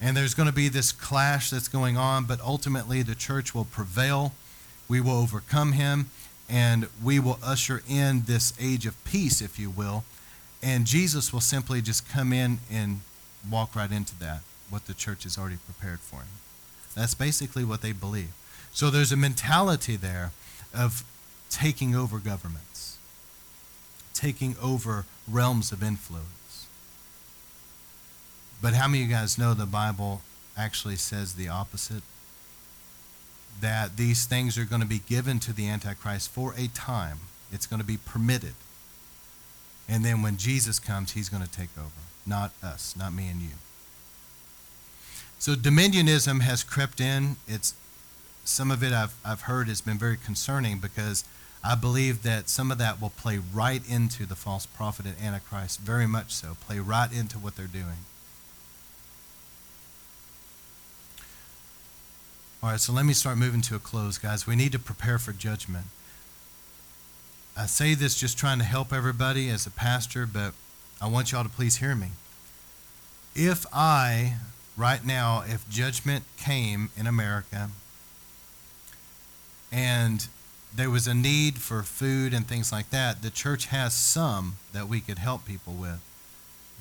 And there's going to be this clash that's going on, but ultimately the church will prevail. We will overcome him, and we will usher in this age of peace, if you will, and Jesus will simply just come in and walk right into that, what the church has already prepared for him. That's basically what they believe. So there's a mentality there of taking over governments, taking over realms of influence. But how many of you guys know the Bible actually says the opposite? That these things are going to be given to the Antichrist for a time. It's going to be permitted. And then when Jesus comes, he's going to take over. Not us, not me and you. So dominionism has crept in. It's some of it I've, I've heard has been very concerning because I believe that some of that will play right into the false prophet and Antichrist, very much so, play right into what they're doing. All right, so let me start moving to a close, guys. We need to prepare for judgment. I say this just trying to help everybody as a pastor, but I want y'all to please hear me. If I, right now, if judgment came in America and there was a need for food and things like that, the church has some that we could help people with,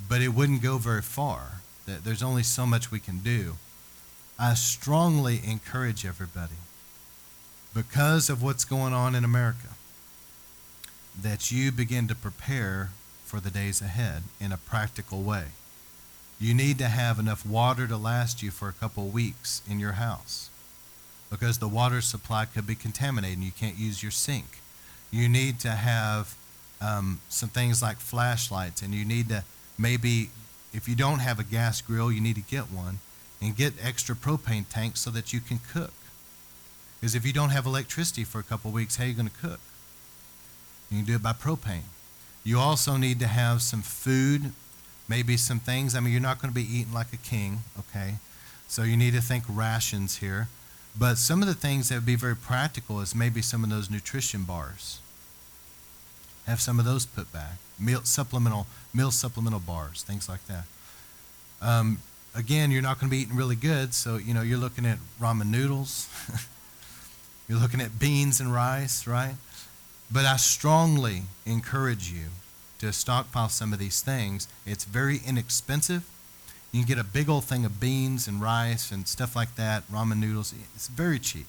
but it wouldn't go very far. There's only so much we can do. I strongly encourage everybody, because of what's going on in America, that you begin to prepare for the days ahead in a practical way. You need to have enough water to last you for a couple weeks in your house because the water supply could be contaminated and you can't use your sink. You need to have um, some things like flashlights, and you need to maybe, if you don't have a gas grill, you need to get one and get extra propane tanks so that you can cook. Because if you don't have electricity for a couple weeks, how are you going to cook? You can do it by propane. You also need to have some food, maybe some things. I mean, you're not going to be eating like a king, okay? So you need to think rations here. But some of the things that would be very practical is maybe some of those nutrition bars. Have some of those put back. Meal supplemental meal supplemental bars, things like that. Um, again, you're not going to be eating really good, so you know you're looking at ramen noodles. you're looking at beans and rice, right? But I strongly encourage you to stockpile some of these things. It's very inexpensive you can get a big old thing of beans and rice and stuff like that, ramen noodles. It's very cheap.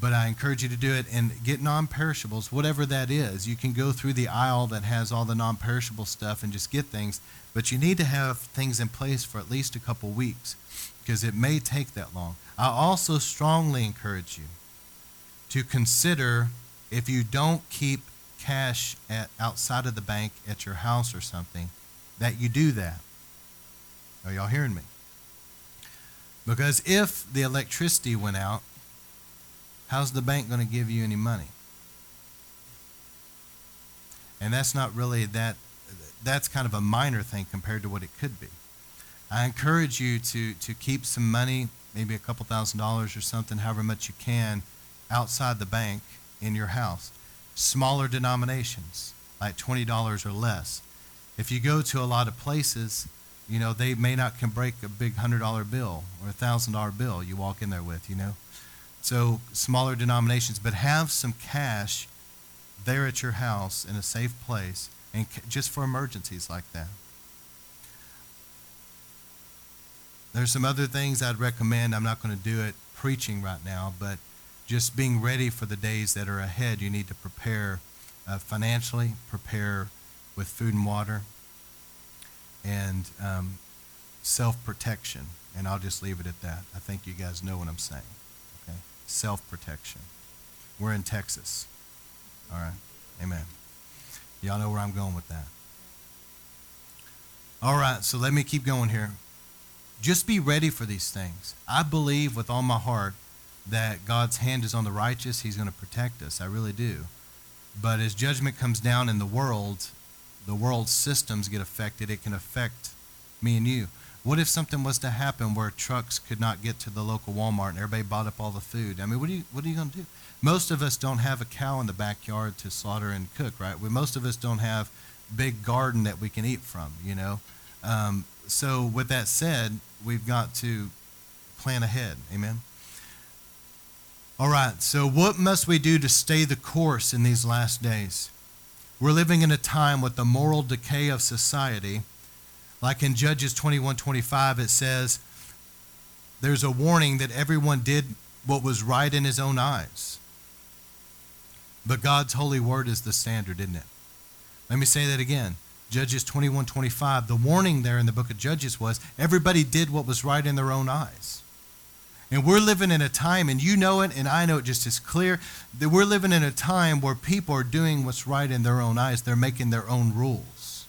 But I encourage you to do it and get non perishables, whatever that is. You can go through the aisle that has all the non perishable stuff and just get things, but you need to have things in place for at least a couple weeks because it may take that long. I also strongly encourage you to consider if you don't keep cash at, outside of the bank at your house or something, that you do that are y'all hearing me? Because if the electricity went out, how's the bank going to give you any money? And that's not really that, that's kind of a minor thing compared to what it could be. I encourage you to, to keep some money, maybe a couple thousand dollars or something, however much you can, outside the bank in your house. Smaller denominations, like $20 or less. If you go to a lot of places, you know, they may not can break a big hundred dollar bill or a thousand dollar bill you walk in there with, you know. So smaller denominations, but have some cash there at your house in a safe place and just for emergencies like that. There's some other things I'd recommend. I'm not going to do it preaching right now, but just being ready for the days that are ahead. You need to prepare uh, financially, prepare with food and water, and um, self protection. And I'll just leave it at that. I think you guys know what I'm saying. Okay? Self protection. We're in Texas. All right. Amen. Y'all know where I'm going with that. All right, so let me keep going here. Just be ready for these things. I believe with all my heart that God's hand is on the righteous. He's going to protect us. I really do. But as judgment comes down in the world, the world's systems get affected, it can affect me and you. What if something was to happen where trucks could not get to the local Walmart and everybody bought up all the food? I mean, what are you what are you going to do? Most of us don't have a cow in the backyard to slaughter and cook, right? We, most of us don't have big garden that we can eat from, you know. Um, so with that said, we've got to plan ahead. Amen. All right. So what must we do to stay the course in these last days? We're living in a time with the moral decay of society. Like in Judges 21 25, it says, There's a warning that everyone did what was right in his own eyes. But God's holy word is the standard, isn't it? Let me say that again. Judges 21 25, the warning there in the book of Judges was everybody did what was right in their own eyes. And we're living in a time, and you know it, and I know it just as clear, that we're living in a time where people are doing what's right in their own eyes. They're making their own rules.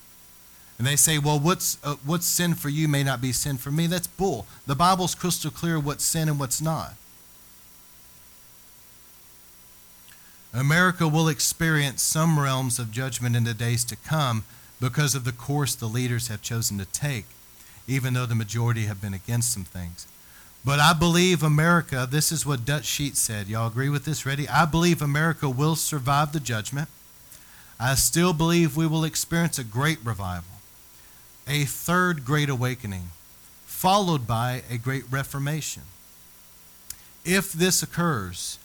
And they say, well, what's, uh, what's sin for you may not be sin for me. That's bull. The Bible's crystal clear what's sin and what's not. America will experience some realms of judgment in the days to come because of the course the leaders have chosen to take, even though the majority have been against some things. But I believe America, this is what Dutch Sheets said. Y'all agree with this? Ready? I believe America will survive the judgment. I still believe we will experience a great revival, a third great awakening, followed by a great reformation. If this occurs,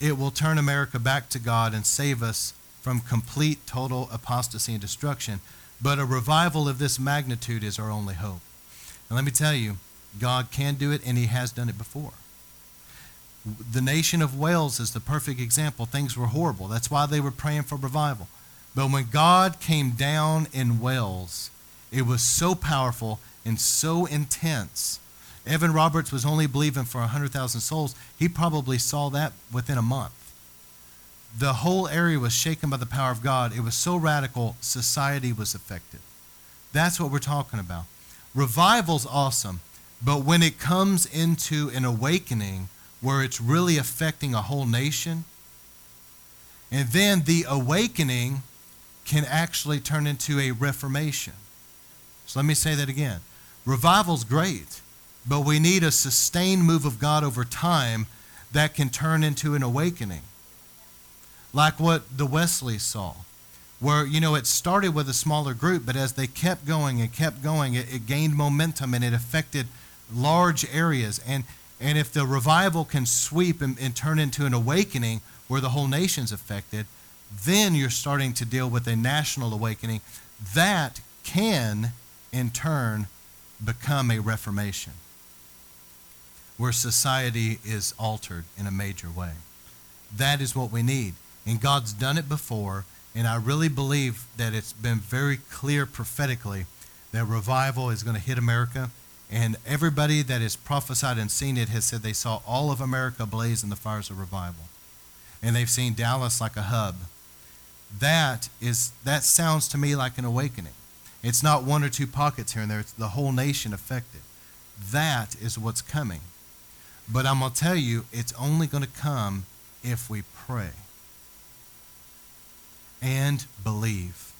it will turn America back to God and save us from complete, total apostasy and destruction. But a revival of this magnitude is our only hope. And let me tell you, God can do it, and He has done it before. The nation of Wales is the perfect example. Things were horrible. That's why they were praying for revival. But when God came down in Wales, it was so powerful and so intense Evan Roberts was only believing for 100,000 souls. He probably saw that within a month. The whole area was shaken by the power of God. It was so radical, society was affected. That's what we're talking about. Revival's awesome, but when it comes into an awakening where it's really affecting a whole nation, and then the awakening can actually turn into a reformation. So let me say that again. Revival's great but we need a sustained move of God over time that can turn into an awakening. Like what the Wesleys saw, where, you know, it started with a smaller group, but as they kept going and kept going, it, it gained momentum and it affected large areas. And, and if the revival can sweep and, and turn into an awakening where the whole nation's affected, then you're starting to deal with a national awakening. That can, in turn, become a reformation where society is altered in a major way. That is what we need. And God's done it before, and I really believe that it's been very clear prophetically that revival is going to hit America. And everybody that has prophesied and seen it has said they saw all of America blaze in the fires of revival. And they've seen Dallas like a hub. That is that sounds to me like an awakening. It's not one or two pockets here and there, it's the whole nation affected. That is what's coming. But I'm going to tell you, it's only going to come if we pray and believe.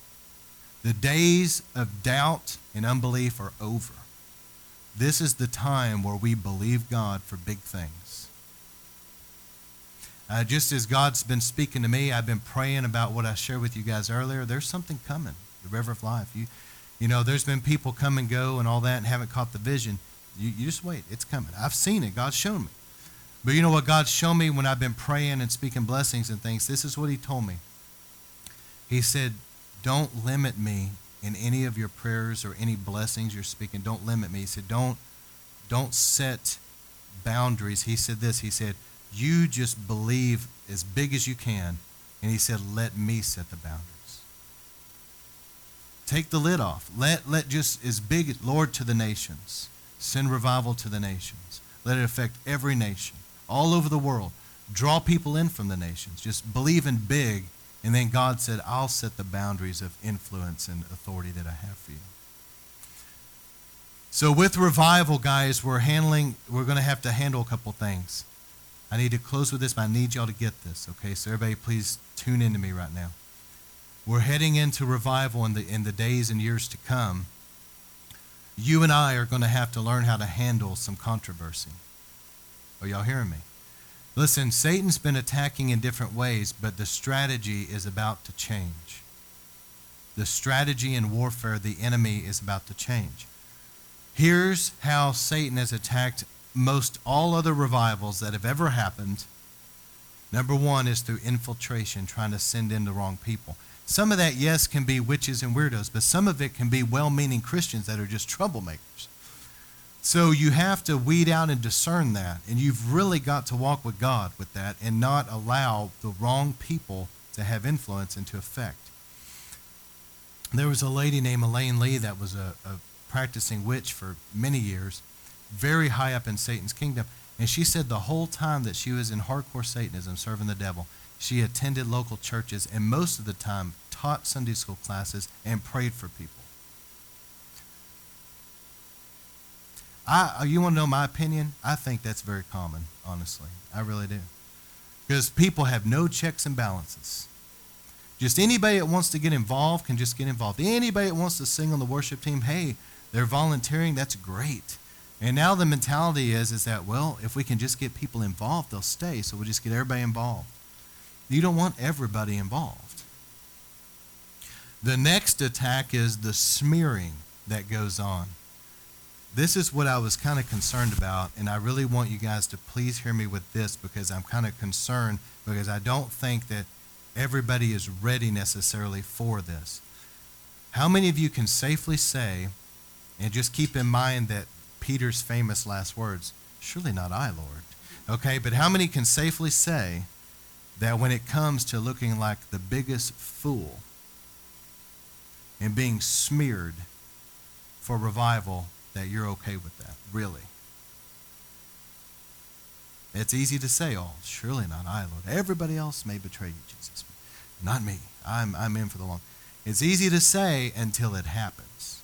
The days of doubt and unbelief are over. This is the time where we believe God for big things. Uh, just as God's been speaking to me, I've been praying about what I shared with you guys earlier. There's something coming, the river of life. You, you know, there's been people come and go and all that and haven't caught the vision. You, you just wait. It's coming. I've seen it. God's shown me. But you know what God's shown me when I've been praying and speaking blessings and things? This is what He told me. He said, Don't limit me in any of your prayers or any blessings you're speaking. Don't limit me. He said, Don't, don't set boundaries. He said this. He said, You just believe as big as you can. And He said, Let me set the boundaries. Take the lid off. Let, let just as big, Lord, to the nations. Send revival to the nations. Let it affect every nation all over the world. Draw people in from the nations. Just believe in big. And then God said, I'll set the boundaries of influence and authority that I have for you. So with revival, guys, we're handling, we're going to have to handle a couple things. I need to close with this, but I need y'all to get this, okay? So everybody, please tune into me right now. We're heading into revival in the in the days and years to come you and I are going to have to learn how to handle some controversy. Are y'all hearing me? Listen, Satan's been attacking in different ways, but the strategy is about to change. The strategy in warfare, the enemy is about to change. Here's how Satan has attacked most all other revivals that have ever happened. Number one is through infiltration, trying to send in the wrong people. Some of that, yes, can be witches and weirdos, but some of it can be well meaning Christians that are just troublemakers. So you have to weed out and discern that. And you've really got to walk with God with that and not allow the wrong people to have influence and to affect. There was a lady named Elaine Lee that was a, a practicing witch for many years, very high up in Satan's kingdom. And she said the whole time that she was in hardcore Satanism, serving the devil, she attended local churches and most of the time taught Sunday school classes and prayed for people. I, uh, you want to know my opinion? I think that's very common, honestly. I really do. Because people have no checks and balances. Just anybody that wants to get involved can just get involved. Anybody that wants to sing on the worship team, hey, they're volunteering, that's great. And now the mentality is is that well, if we can just get people involved, they'll stay. So we'll just get everybody involved. You don't want everybody involved. The next attack is the smearing that goes on. This is what I was kind of concerned about, and I really want you guys to please hear me with this because I'm kind of concerned because I don't think that everybody is ready necessarily for this. How many of you can safely say, and just keep in mind that Peter's famous last words, surely not I, Lord. Okay, but how many can safely say that when it comes to looking like the biggest fool and being smeared for revival, that you're okay with that, really? It's easy to say, oh, surely not I, Lord. Everybody else may betray you, Jesus. Not me. I'm, I'm in for the long. It's easy to say until it happens.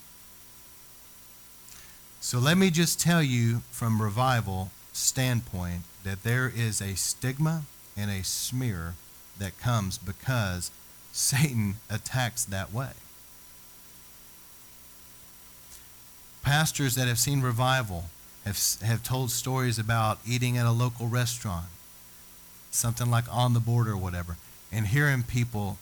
So let me just tell you from revival standpoint that there is a stigma and a smear that comes because Satan attacks that way. Pastors that have seen revival have, have told stories about eating at a local restaurant, something like on the border or whatever, and hearing people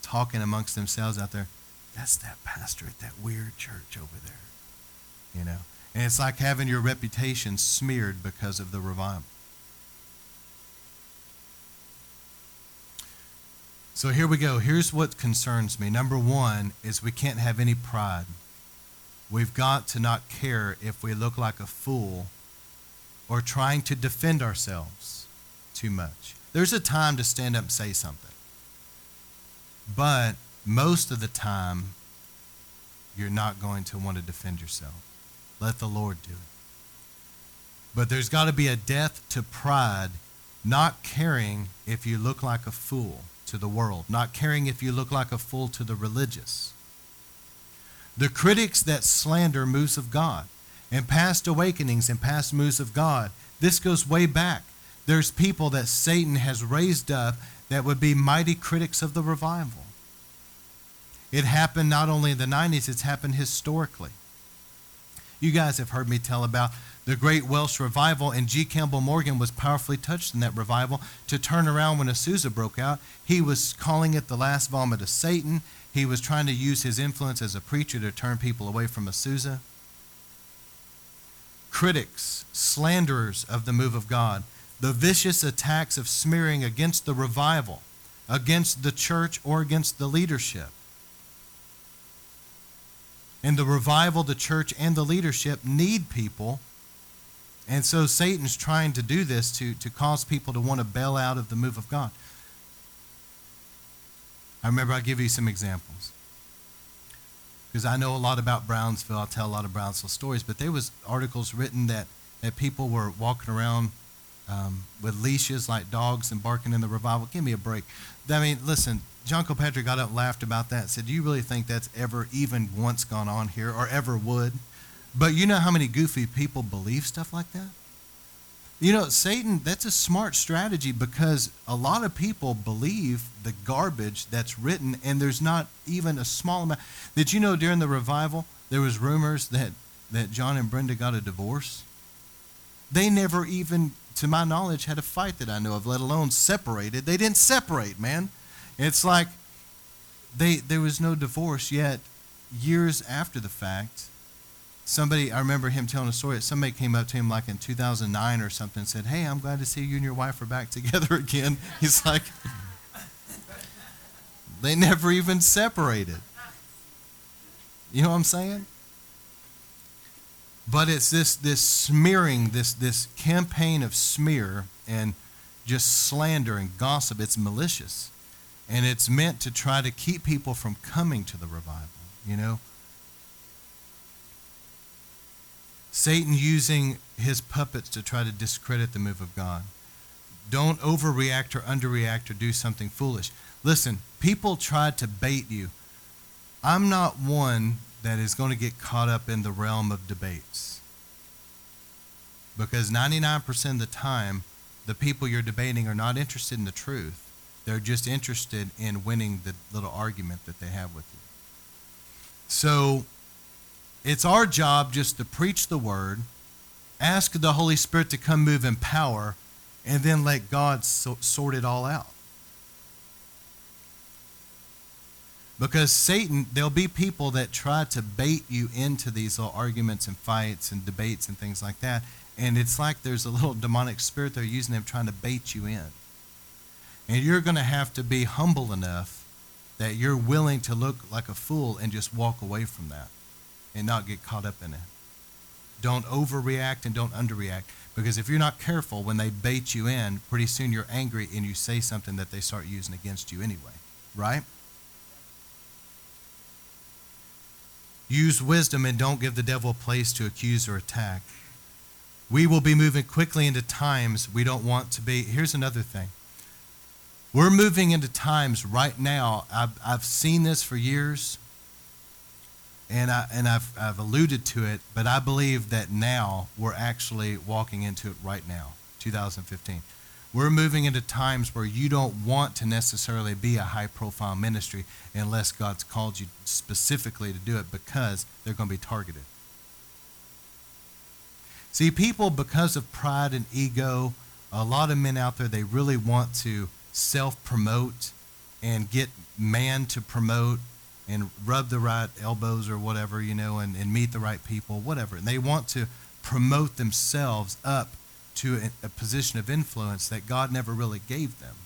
talking amongst themselves out there, that's that pastor at that weird church over there. You know? And it's like having your reputation smeared because of the revival. So here we go. Here's what concerns me. Number one is we can't have any pride. We've got to not care if we look like a fool or trying to defend ourselves too much. There's a time to stand up and say something. But most of the time, you're not going to want to defend yourself. Let the Lord do it. But there's got to be a death to pride, not caring if you look like a fool to the world, not caring if you look like a fool to the religious. The critics that slander moves of God and past awakenings and past moves of God, this goes way back. There's people that Satan has raised up that would be mighty critics of the revival. It happened not only in the 90s, it's happened historically. You guys have heard me tell about the Great Welsh Revival, and G. Campbell Morgan was powerfully touched in that revival to turn around when Azusa broke out. He was calling it the last vomit of Satan. He was trying to use his influence as a preacher to turn people away from Azusa. Critics, slanderers of the move of God, the vicious attacks of smearing against the revival, against the church, or against the leadership and the revival, the church, and the leadership need people. And so Satan's trying to do this to, to cause people to want to bail out of the move of God. I remember I'll give you some examples. Because I know a lot about Brownsville. I'll tell a lot of Brownsville stories. But there was articles written that, that people were walking around um, with leashes like dogs and barking in the revival. Give me a break. I mean, listen, John Kilpatrick got up and laughed about that and said, Do you really think that's ever even once gone on here or ever would? But you know how many goofy people believe stuff like that? You know, Satan, that's a smart strategy because a lot of people believe the garbage that's written, and there's not even a small amount. Did you know during the revival, there was rumors that, that John and Brenda got a divorce? They never even, to my knowledge, had a fight that I know of, let alone separated. They didn't separate, man. It's like they there was no divorce yet. Years after the fact, somebody I remember him telling a story. that Somebody came up to him like in 2009 or something and said, "Hey, I'm glad to see you and your wife are back together again." He's like, they never even separated. You know what I'm saying? But it's this this smearing, this this campaign of smear and just slander and gossip. It's malicious. and it's meant to try to keep people from coming to the revival, you know? Satan using his puppets to try to discredit the move of God. Don't overreact or underreact or do something foolish. Listen, people try to bait you. I'm not one that is going to get caught up in the realm of debates. Because 99% of the time, the people you're debating are not interested in the truth. They're just interested in winning the little argument that they have with you. So it's our job just to preach the word, ask the Holy Spirit to come move in power, and then let God so, sort it all out. Because Satan, there'll be people that try to bait you into these little arguments and fights and debates and things like that. And it's like there's a little demonic spirit they're using them trying to bait you in. And you're going to have to be humble enough that you're willing to look like a fool and just walk away from that and not get caught up in it. Don't overreact and don't underreact. Because if you're not careful, when they bait you in, pretty soon you're angry and you say something that they start using against you anyway. Right? Use wisdom and don't give the devil a place to accuse or attack. We will be moving quickly into times we don't want to be. Here's another thing. We're moving into times right now. I've, I've seen this for years, and, I, and I've, I've alluded to it, but I believe that now we're actually walking into it right now, 2015. We're moving into times where you don't want to necessarily be a high profile ministry unless God's called you specifically to do it because they're going to be targeted. See, people, because of pride and ego, a lot of men out there, they really want to self promote and get man to promote and rub the right elbows or whatever, you know, and, and meet the right people, whatever. And they want to promote themselves up to a, a position of influence that God never really gave them.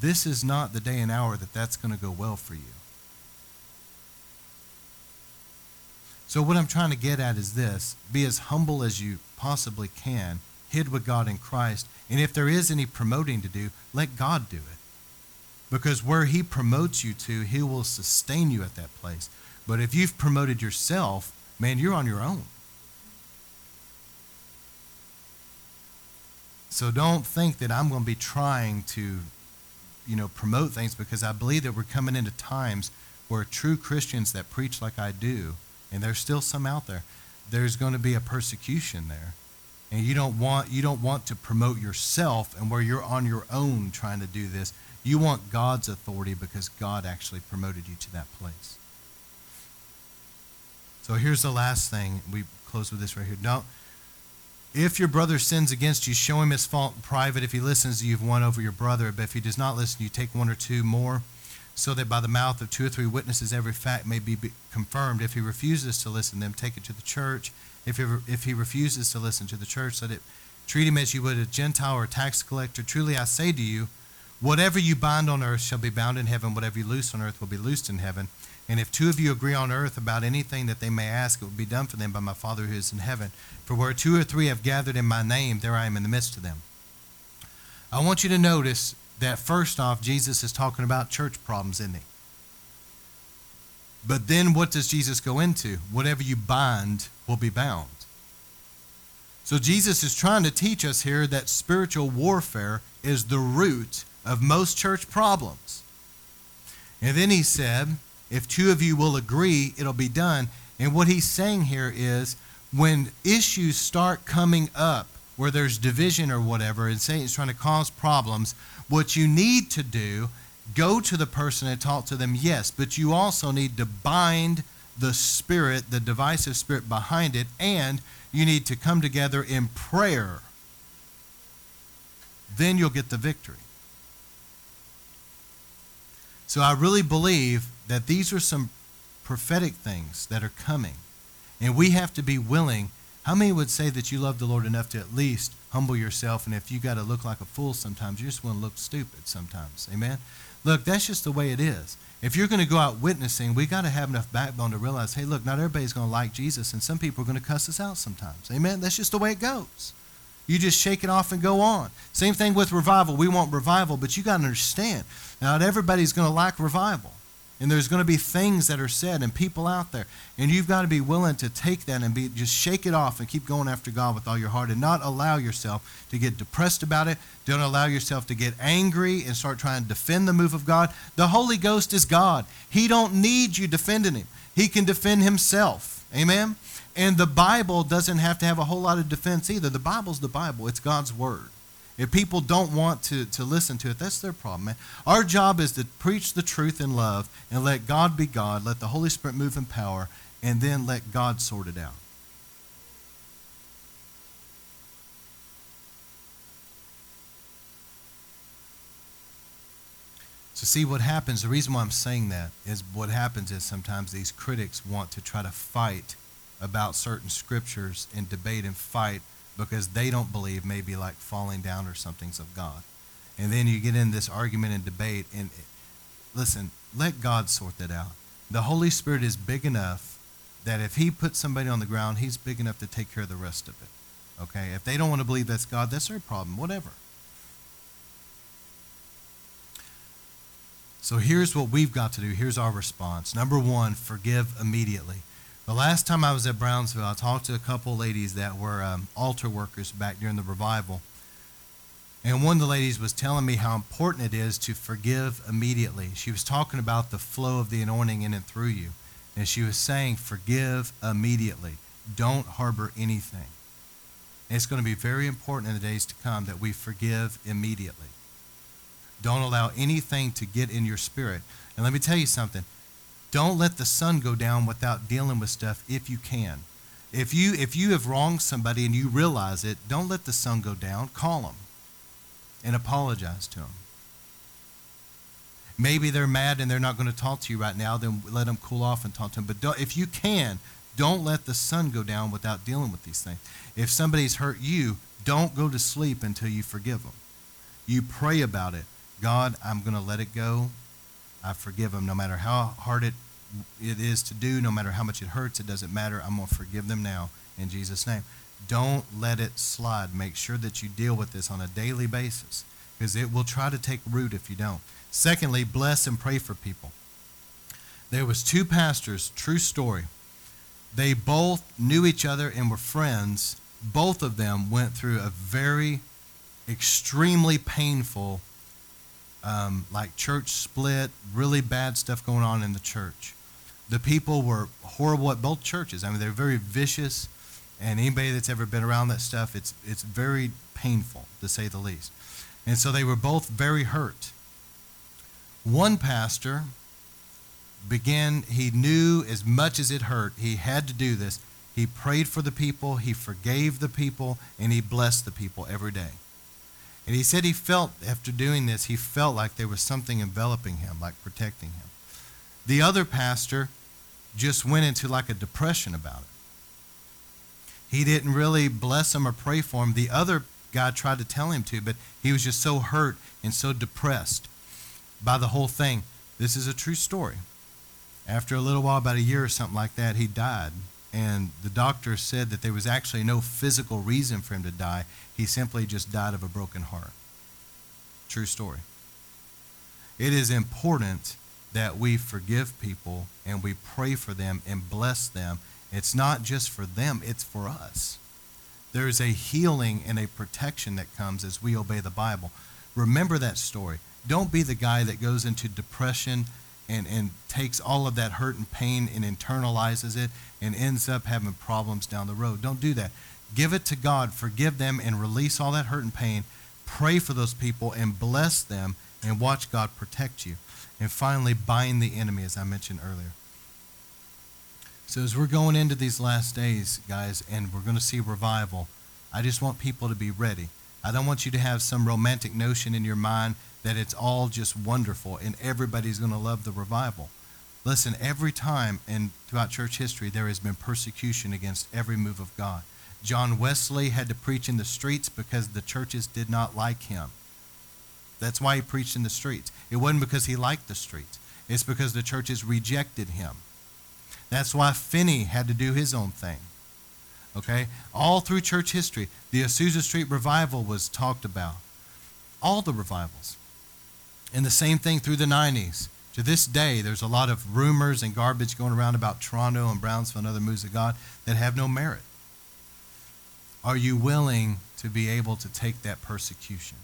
This is not the day and hour that that's going to go well for you. So, what I'm trying to get at is this be as humble as you possibly can, hid with God in Christ. And if there is any promoting to do, let God do it. Because where He promotes you to, He will sustain you at that place. But if you've promoted yourself, man, you're on your own. So don't think that I'm going to be trying to, you know, promote things because I believe that we're coming into times where true Christians that preach like I do, and there's still some out there, there's going to be a persecution there. And you don't want you don't want to promote yourself and where you're on your own trying to do this. You want God's authority because God actually promoted you to that place. So here's the last thing. We close with this right here. Don't if your brother sins against you, show him his fault in private. If he listens, you've won over your brother. But if he does not listen, you take one or two more, so that by the mouth of two or three witnesses every fact may be confirmed. If he refuses to listen, then take it to the church. If he, if he refuses to listen to the church, let it treat him as you would a Gentile or a tax collector. Truly I say to you, whatever you bind on earth shall be bound in heaven, whatever you loose on earth will be loosed in heaven. And if two of you agree on earth about anything that they may ask, it will be done for them by my Father who is in heaven. For where two or three have gathered in my name, there I am in the midst of them. I want you to notice that first off, Jesus is talking about church problems, isn't he? But then what does Jesus go into? Whatever you bind will be bound. So Jesus is trying to teach us here that spiritual warfare is the root of most church problems. And then he said, if two of you will agree, it'll be done. And what he's saying here is when issues start coming up where there's division or whatever, and Satan's trying to cause problems, what you need to do, go to the person and talk to them, yes, but you also need to bind the spirit, the divisive spirit behind it, and you need to come together in prayer. Then you'll get the victory. So I really believe that these are some prophetic things that are coming. And we have to be willing. How many would say that you love the Lord enough to at least humble yourself? And if you got to look like a fool sometimes, you just want to look stupid sometimes. Amen? Look, that's just the way it is. If you're going to go out witnessing, we got to have enough backbone to realize, hey, look, not everybody's going to like Jesus, and some people are going to cuss us out sometimes. Amen? That's just the way it goes. You just shake it off and go on. Same thing with revival. We want revival, but you got to understand, not everybody's going to like revival. And there's going to be things that are said and people out there. And you've got to be willing to take that and be just shake it off and keep going after God with all your heart and not allow yourself to get depressed about it. Don't allow yourself to get angry and start trying to defend the move of God. The Holy Ghost is God. He don't need you defending him. He can defend himself. Amen. And the Bible doesn't have to have a whole lot of defense either. The Bible's the Bible. It's God's word. If people don't want to, to listen to it, that's their problem, man. Our job is to preach the truth in love and let God be God, let the Holy Spirit move in power, and then let God sort it out. So, see what happens. The reason why I'm saying that is what happens is sometimes these critics want to try to fight about certain scriptures and debate and fight because they don't believe maybe like falling down or something's of God. And then you get in this argument and debate and listen, let God sort that out. The Holy Spirit is big enough that if he puts somebody on the ground, he's big enough to take care of the rest of it. Okay? If they don't want to believe that's God, that's their problem, whatever. So here's what we've got to do. Here's our response. Number one, forgive immediately. The last time I was at Brownsville, I talked to a couple ladies that were um, altar workers back during the revival. And one of the ladies was telling me how important it is to forgive immediately. She was talking about the flow of the anointing in and through you. And she was saying, forgive immediately. Don't harbor anything. And it's going to be very important in the days to come that we forgive immediately. Don't allow anything to get in your spirit. And let me tell you something don't let the sun go down without dealing with stuff if you can. If you if you have wronged somebody and you realize it, don't let the sun go down. Call them and apologize to them. Maybe they're mad and they're not going to talk to you right now. Then let them cool off and talk to them. But if you can, don't let the sun go down without dealing with these things. If somebody's hurt you, don't go to sleep until you forgive them. You pray about it. God, I'm going to let it go. I forgive them no matter how hard it it is to do, no matter how much it hurts, it doesn't matter. I'm going to forgive them now in Jesus' name. Don't let it slide. Make sure that you deal with this on a daily basis because it will try to take root if you don't. Secondly, bless and pray for people. There was two pastors, true story. They both knew each other and were friends. Both of them went through a very extremely painful um, like church split, really bad stuff going on in the church the people were horrible at both churches. I mean, they're very vicious, and anybody that's ever been around that stuff, it's it's very painful to say the least. And so they were both very hurt. One pastor began, he knew as much as it hurt, he had to do this. He prayed for the people, he forgave the people, and he blessed the people every day. And he said he felt, after doing this, he felt like there was something enveloping him, like protecting him. The other pastor just went into like a depression about it. He didn't really bless him or pray for him. The other guy tried to tell him to, but he was just so hurt and so depressed by the whole thing. This is a true story. After a little while, about a year or something like that, he died. And the doctor said that there was actually no physical reason for him to die. He simply just died of a broken heart. True story. It is important that we forgive people and we pray for them and bless them. It's not just for them, it's for us. There's a healing and a protection that comes as we obey the Bible. Remember that story. Don't be the guy that goes into depression and, and takes all of that hurt and pain and internalizes it and ends up having problems down the road. Don't do that. Give it to God, forgive them, and release all that hurt and pain. Pray for those people and bless them and watch God protect you. And finally, bind the enemy, as I mentioned earlier. So, as we're going into these last days, guys, and we're going to see revival, I just want people to be ready. I don't want you to have some romantic notion in your mind that it's all just wonderful and everybody's going to love the revival. Listen, every time in throughout church history there has been persecution against every move of God. John Wesley had to preach in the streets because the churches did not like him. That's why he preached in the streets. It wasn't because he liked the streets, it's because the churches rejected him. That's why Finney had to do his own thing. Okay? All through church history, the Azusa Street revival was talked about. All the revivals. And the same thing through the 90s. To this day, there's a lot of rumors and garbage going around about Toronto and Brownsville and other moves of God that have no merit. Are you willing to be able to take that persecution?